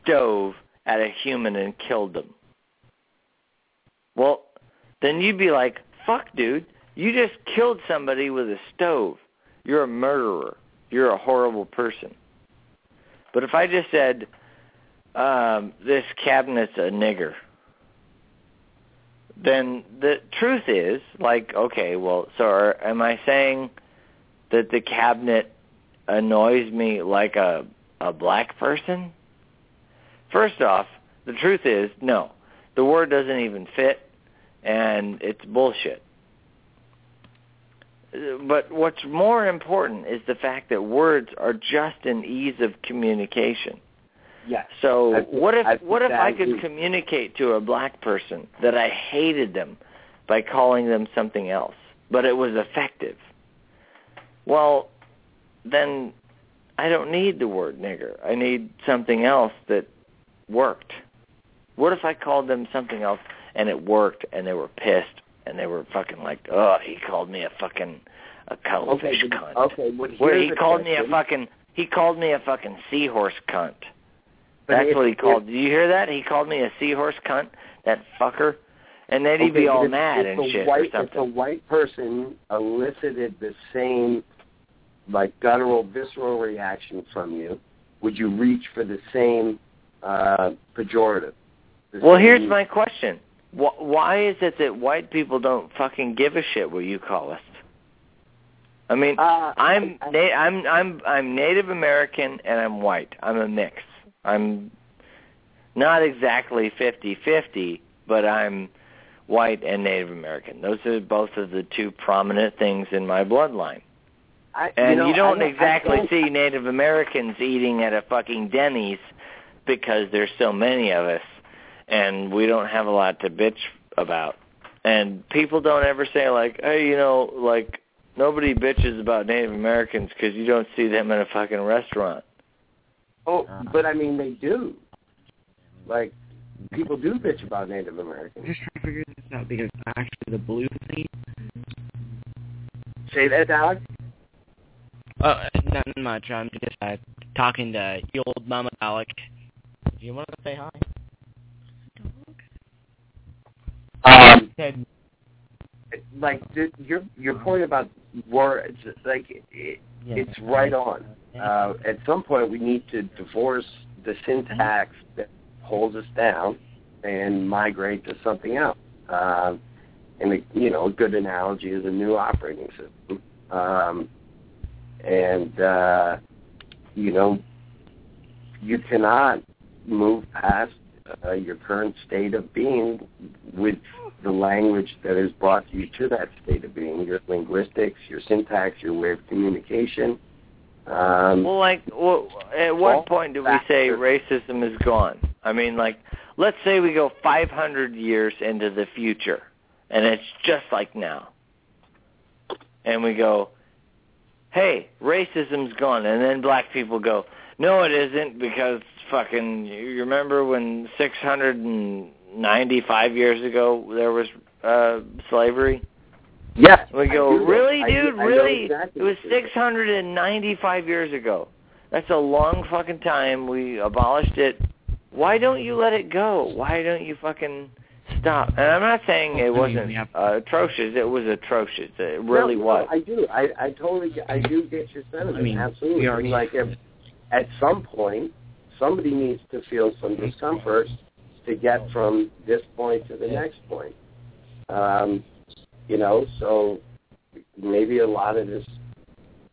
stove at a human and killed them. Well, then you'd be like, "Fuck, dude, you just killed somebody with a stove. You're a murderer. You're a horrible person." But if I just said, um, "This cabinet's a nigger," then the truth is, like, okay, well, so are, am I saying that the cabinet annoys me like a a black person? First off, the truth is no. The word doesn't even fit, and it's bullshit. But what's more important is the fact that words are just an ease of communication. Yes. So I think- what if I think what if I could communicate to a black person that I hated them by calling them something else, but it was effective? Well, then I don't need the word nigger. I need something else that worked. What if I called them something else and it worked and they were pissed and they were fucking like, "Oh, he called me a fucking a cuttlefish Okay, cunt." okay, well, Where he called me a fucking he called me a fucking seahorse cunt. But That's what he called. Did you hear that? He called me a seahorse cunt. That fucker. And then he'd Okay, be all mad and shit white, or If a white person elicited the same, like guttural, visceral reaction from you, would you reach for the same uh, pejorative? The Well, same- here's my question. Why is it that white people don't fucking give a shit what you call us? I mean, Uh, I'm I- na- I'm I'm I'm Native American and I'm white. I'm a mix. I'm not exactly fifty-fifty, but I'm white and Native American. Those are both of the two prominent things in my bloodline. I, And you, know, don't I I exactly don't- see Native Americans eating at a fucking Denny's because there's so many of us and we don't have a lot to bitch about. And people don't ever say like, hey, you know, like nobody bitches about Native Americans because you don't see them in a fucking restaurant. Oh, but I mean, they do. Like, people do bitch about Native Americans. I'm just trying to figure this out because actually the blue thing. Say that, Alex. Uh, not much. I'm just uh, talking to your old mama Alec. Do you want to say hi? Um, Said like th- your your point about words, like it, yeah. it's right on. Uh, at some point, we need to divorce the syntax that holds us down and migrate to something else. Um, and a, you know, a good analogy is a new operating system. Um, and uh, you know, you cannot move past uh, your current state of being with the language that has brought you to that state of being, your linguistics, your syntax, your way of communication. Um, Well, like, well, at what point do we say racism is gone? I mean, like, let's say we go 500 years into the future, and it's just like now, and we go, "Hey, racism's gone," and then black people go, "No, it isn't," because fucking, you remember when 695 years ago there was uh slavery? yes, We go, really, know. I do- dude? I know really? exactly it was what you're saying. 695 years ago. That's a long fucking time. We abolished it. Why don't you let it go? Why don't you fucking stop? And I'm not saying it wasn't uh, atrocious. It was atrocious. It really no, was. No, I do. I, I totally. get- I do get your sentiment. I mean, absolutely. we already like if at some point somebody needs to feel some discomfort to get from this point to the next point. Um, you know, so maybe a lot of this,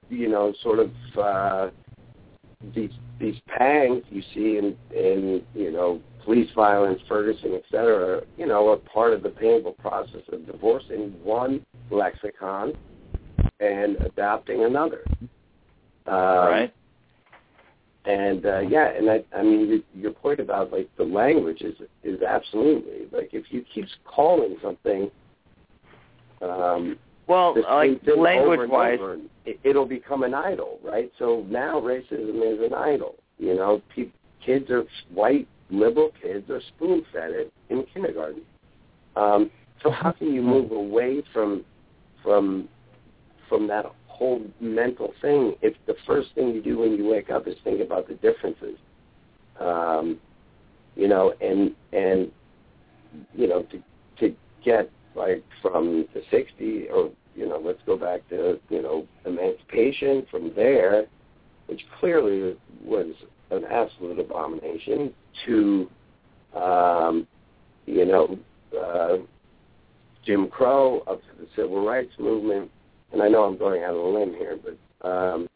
you know, sort of uh, these these pangs you see in in you know police violence, Ferguson, et cetera, you know, are part of the painful process of divorcing one lexicon and adopting another. Um, right? And uh, yeah, and I, I mean, your, your point about like the language is is absolutely like if you keep calling something um, Well, like same thing over wise, over, it, it'll become an idol, right? So now racism is an idol. You know, pe- kids are white liberal kids are spoon fed it in kindergarten. Um, so how can you move away from from from that whole mental thing if the first thing you do when you wake up is think about the differences? Um, you know, and and you know to to get like from the 60 or you know let's go back to you know emancipation from there which clearly was an absolute abomination to um you know uh Jim Crow up to the civil rights movement and I know I'm going out on a limb here but um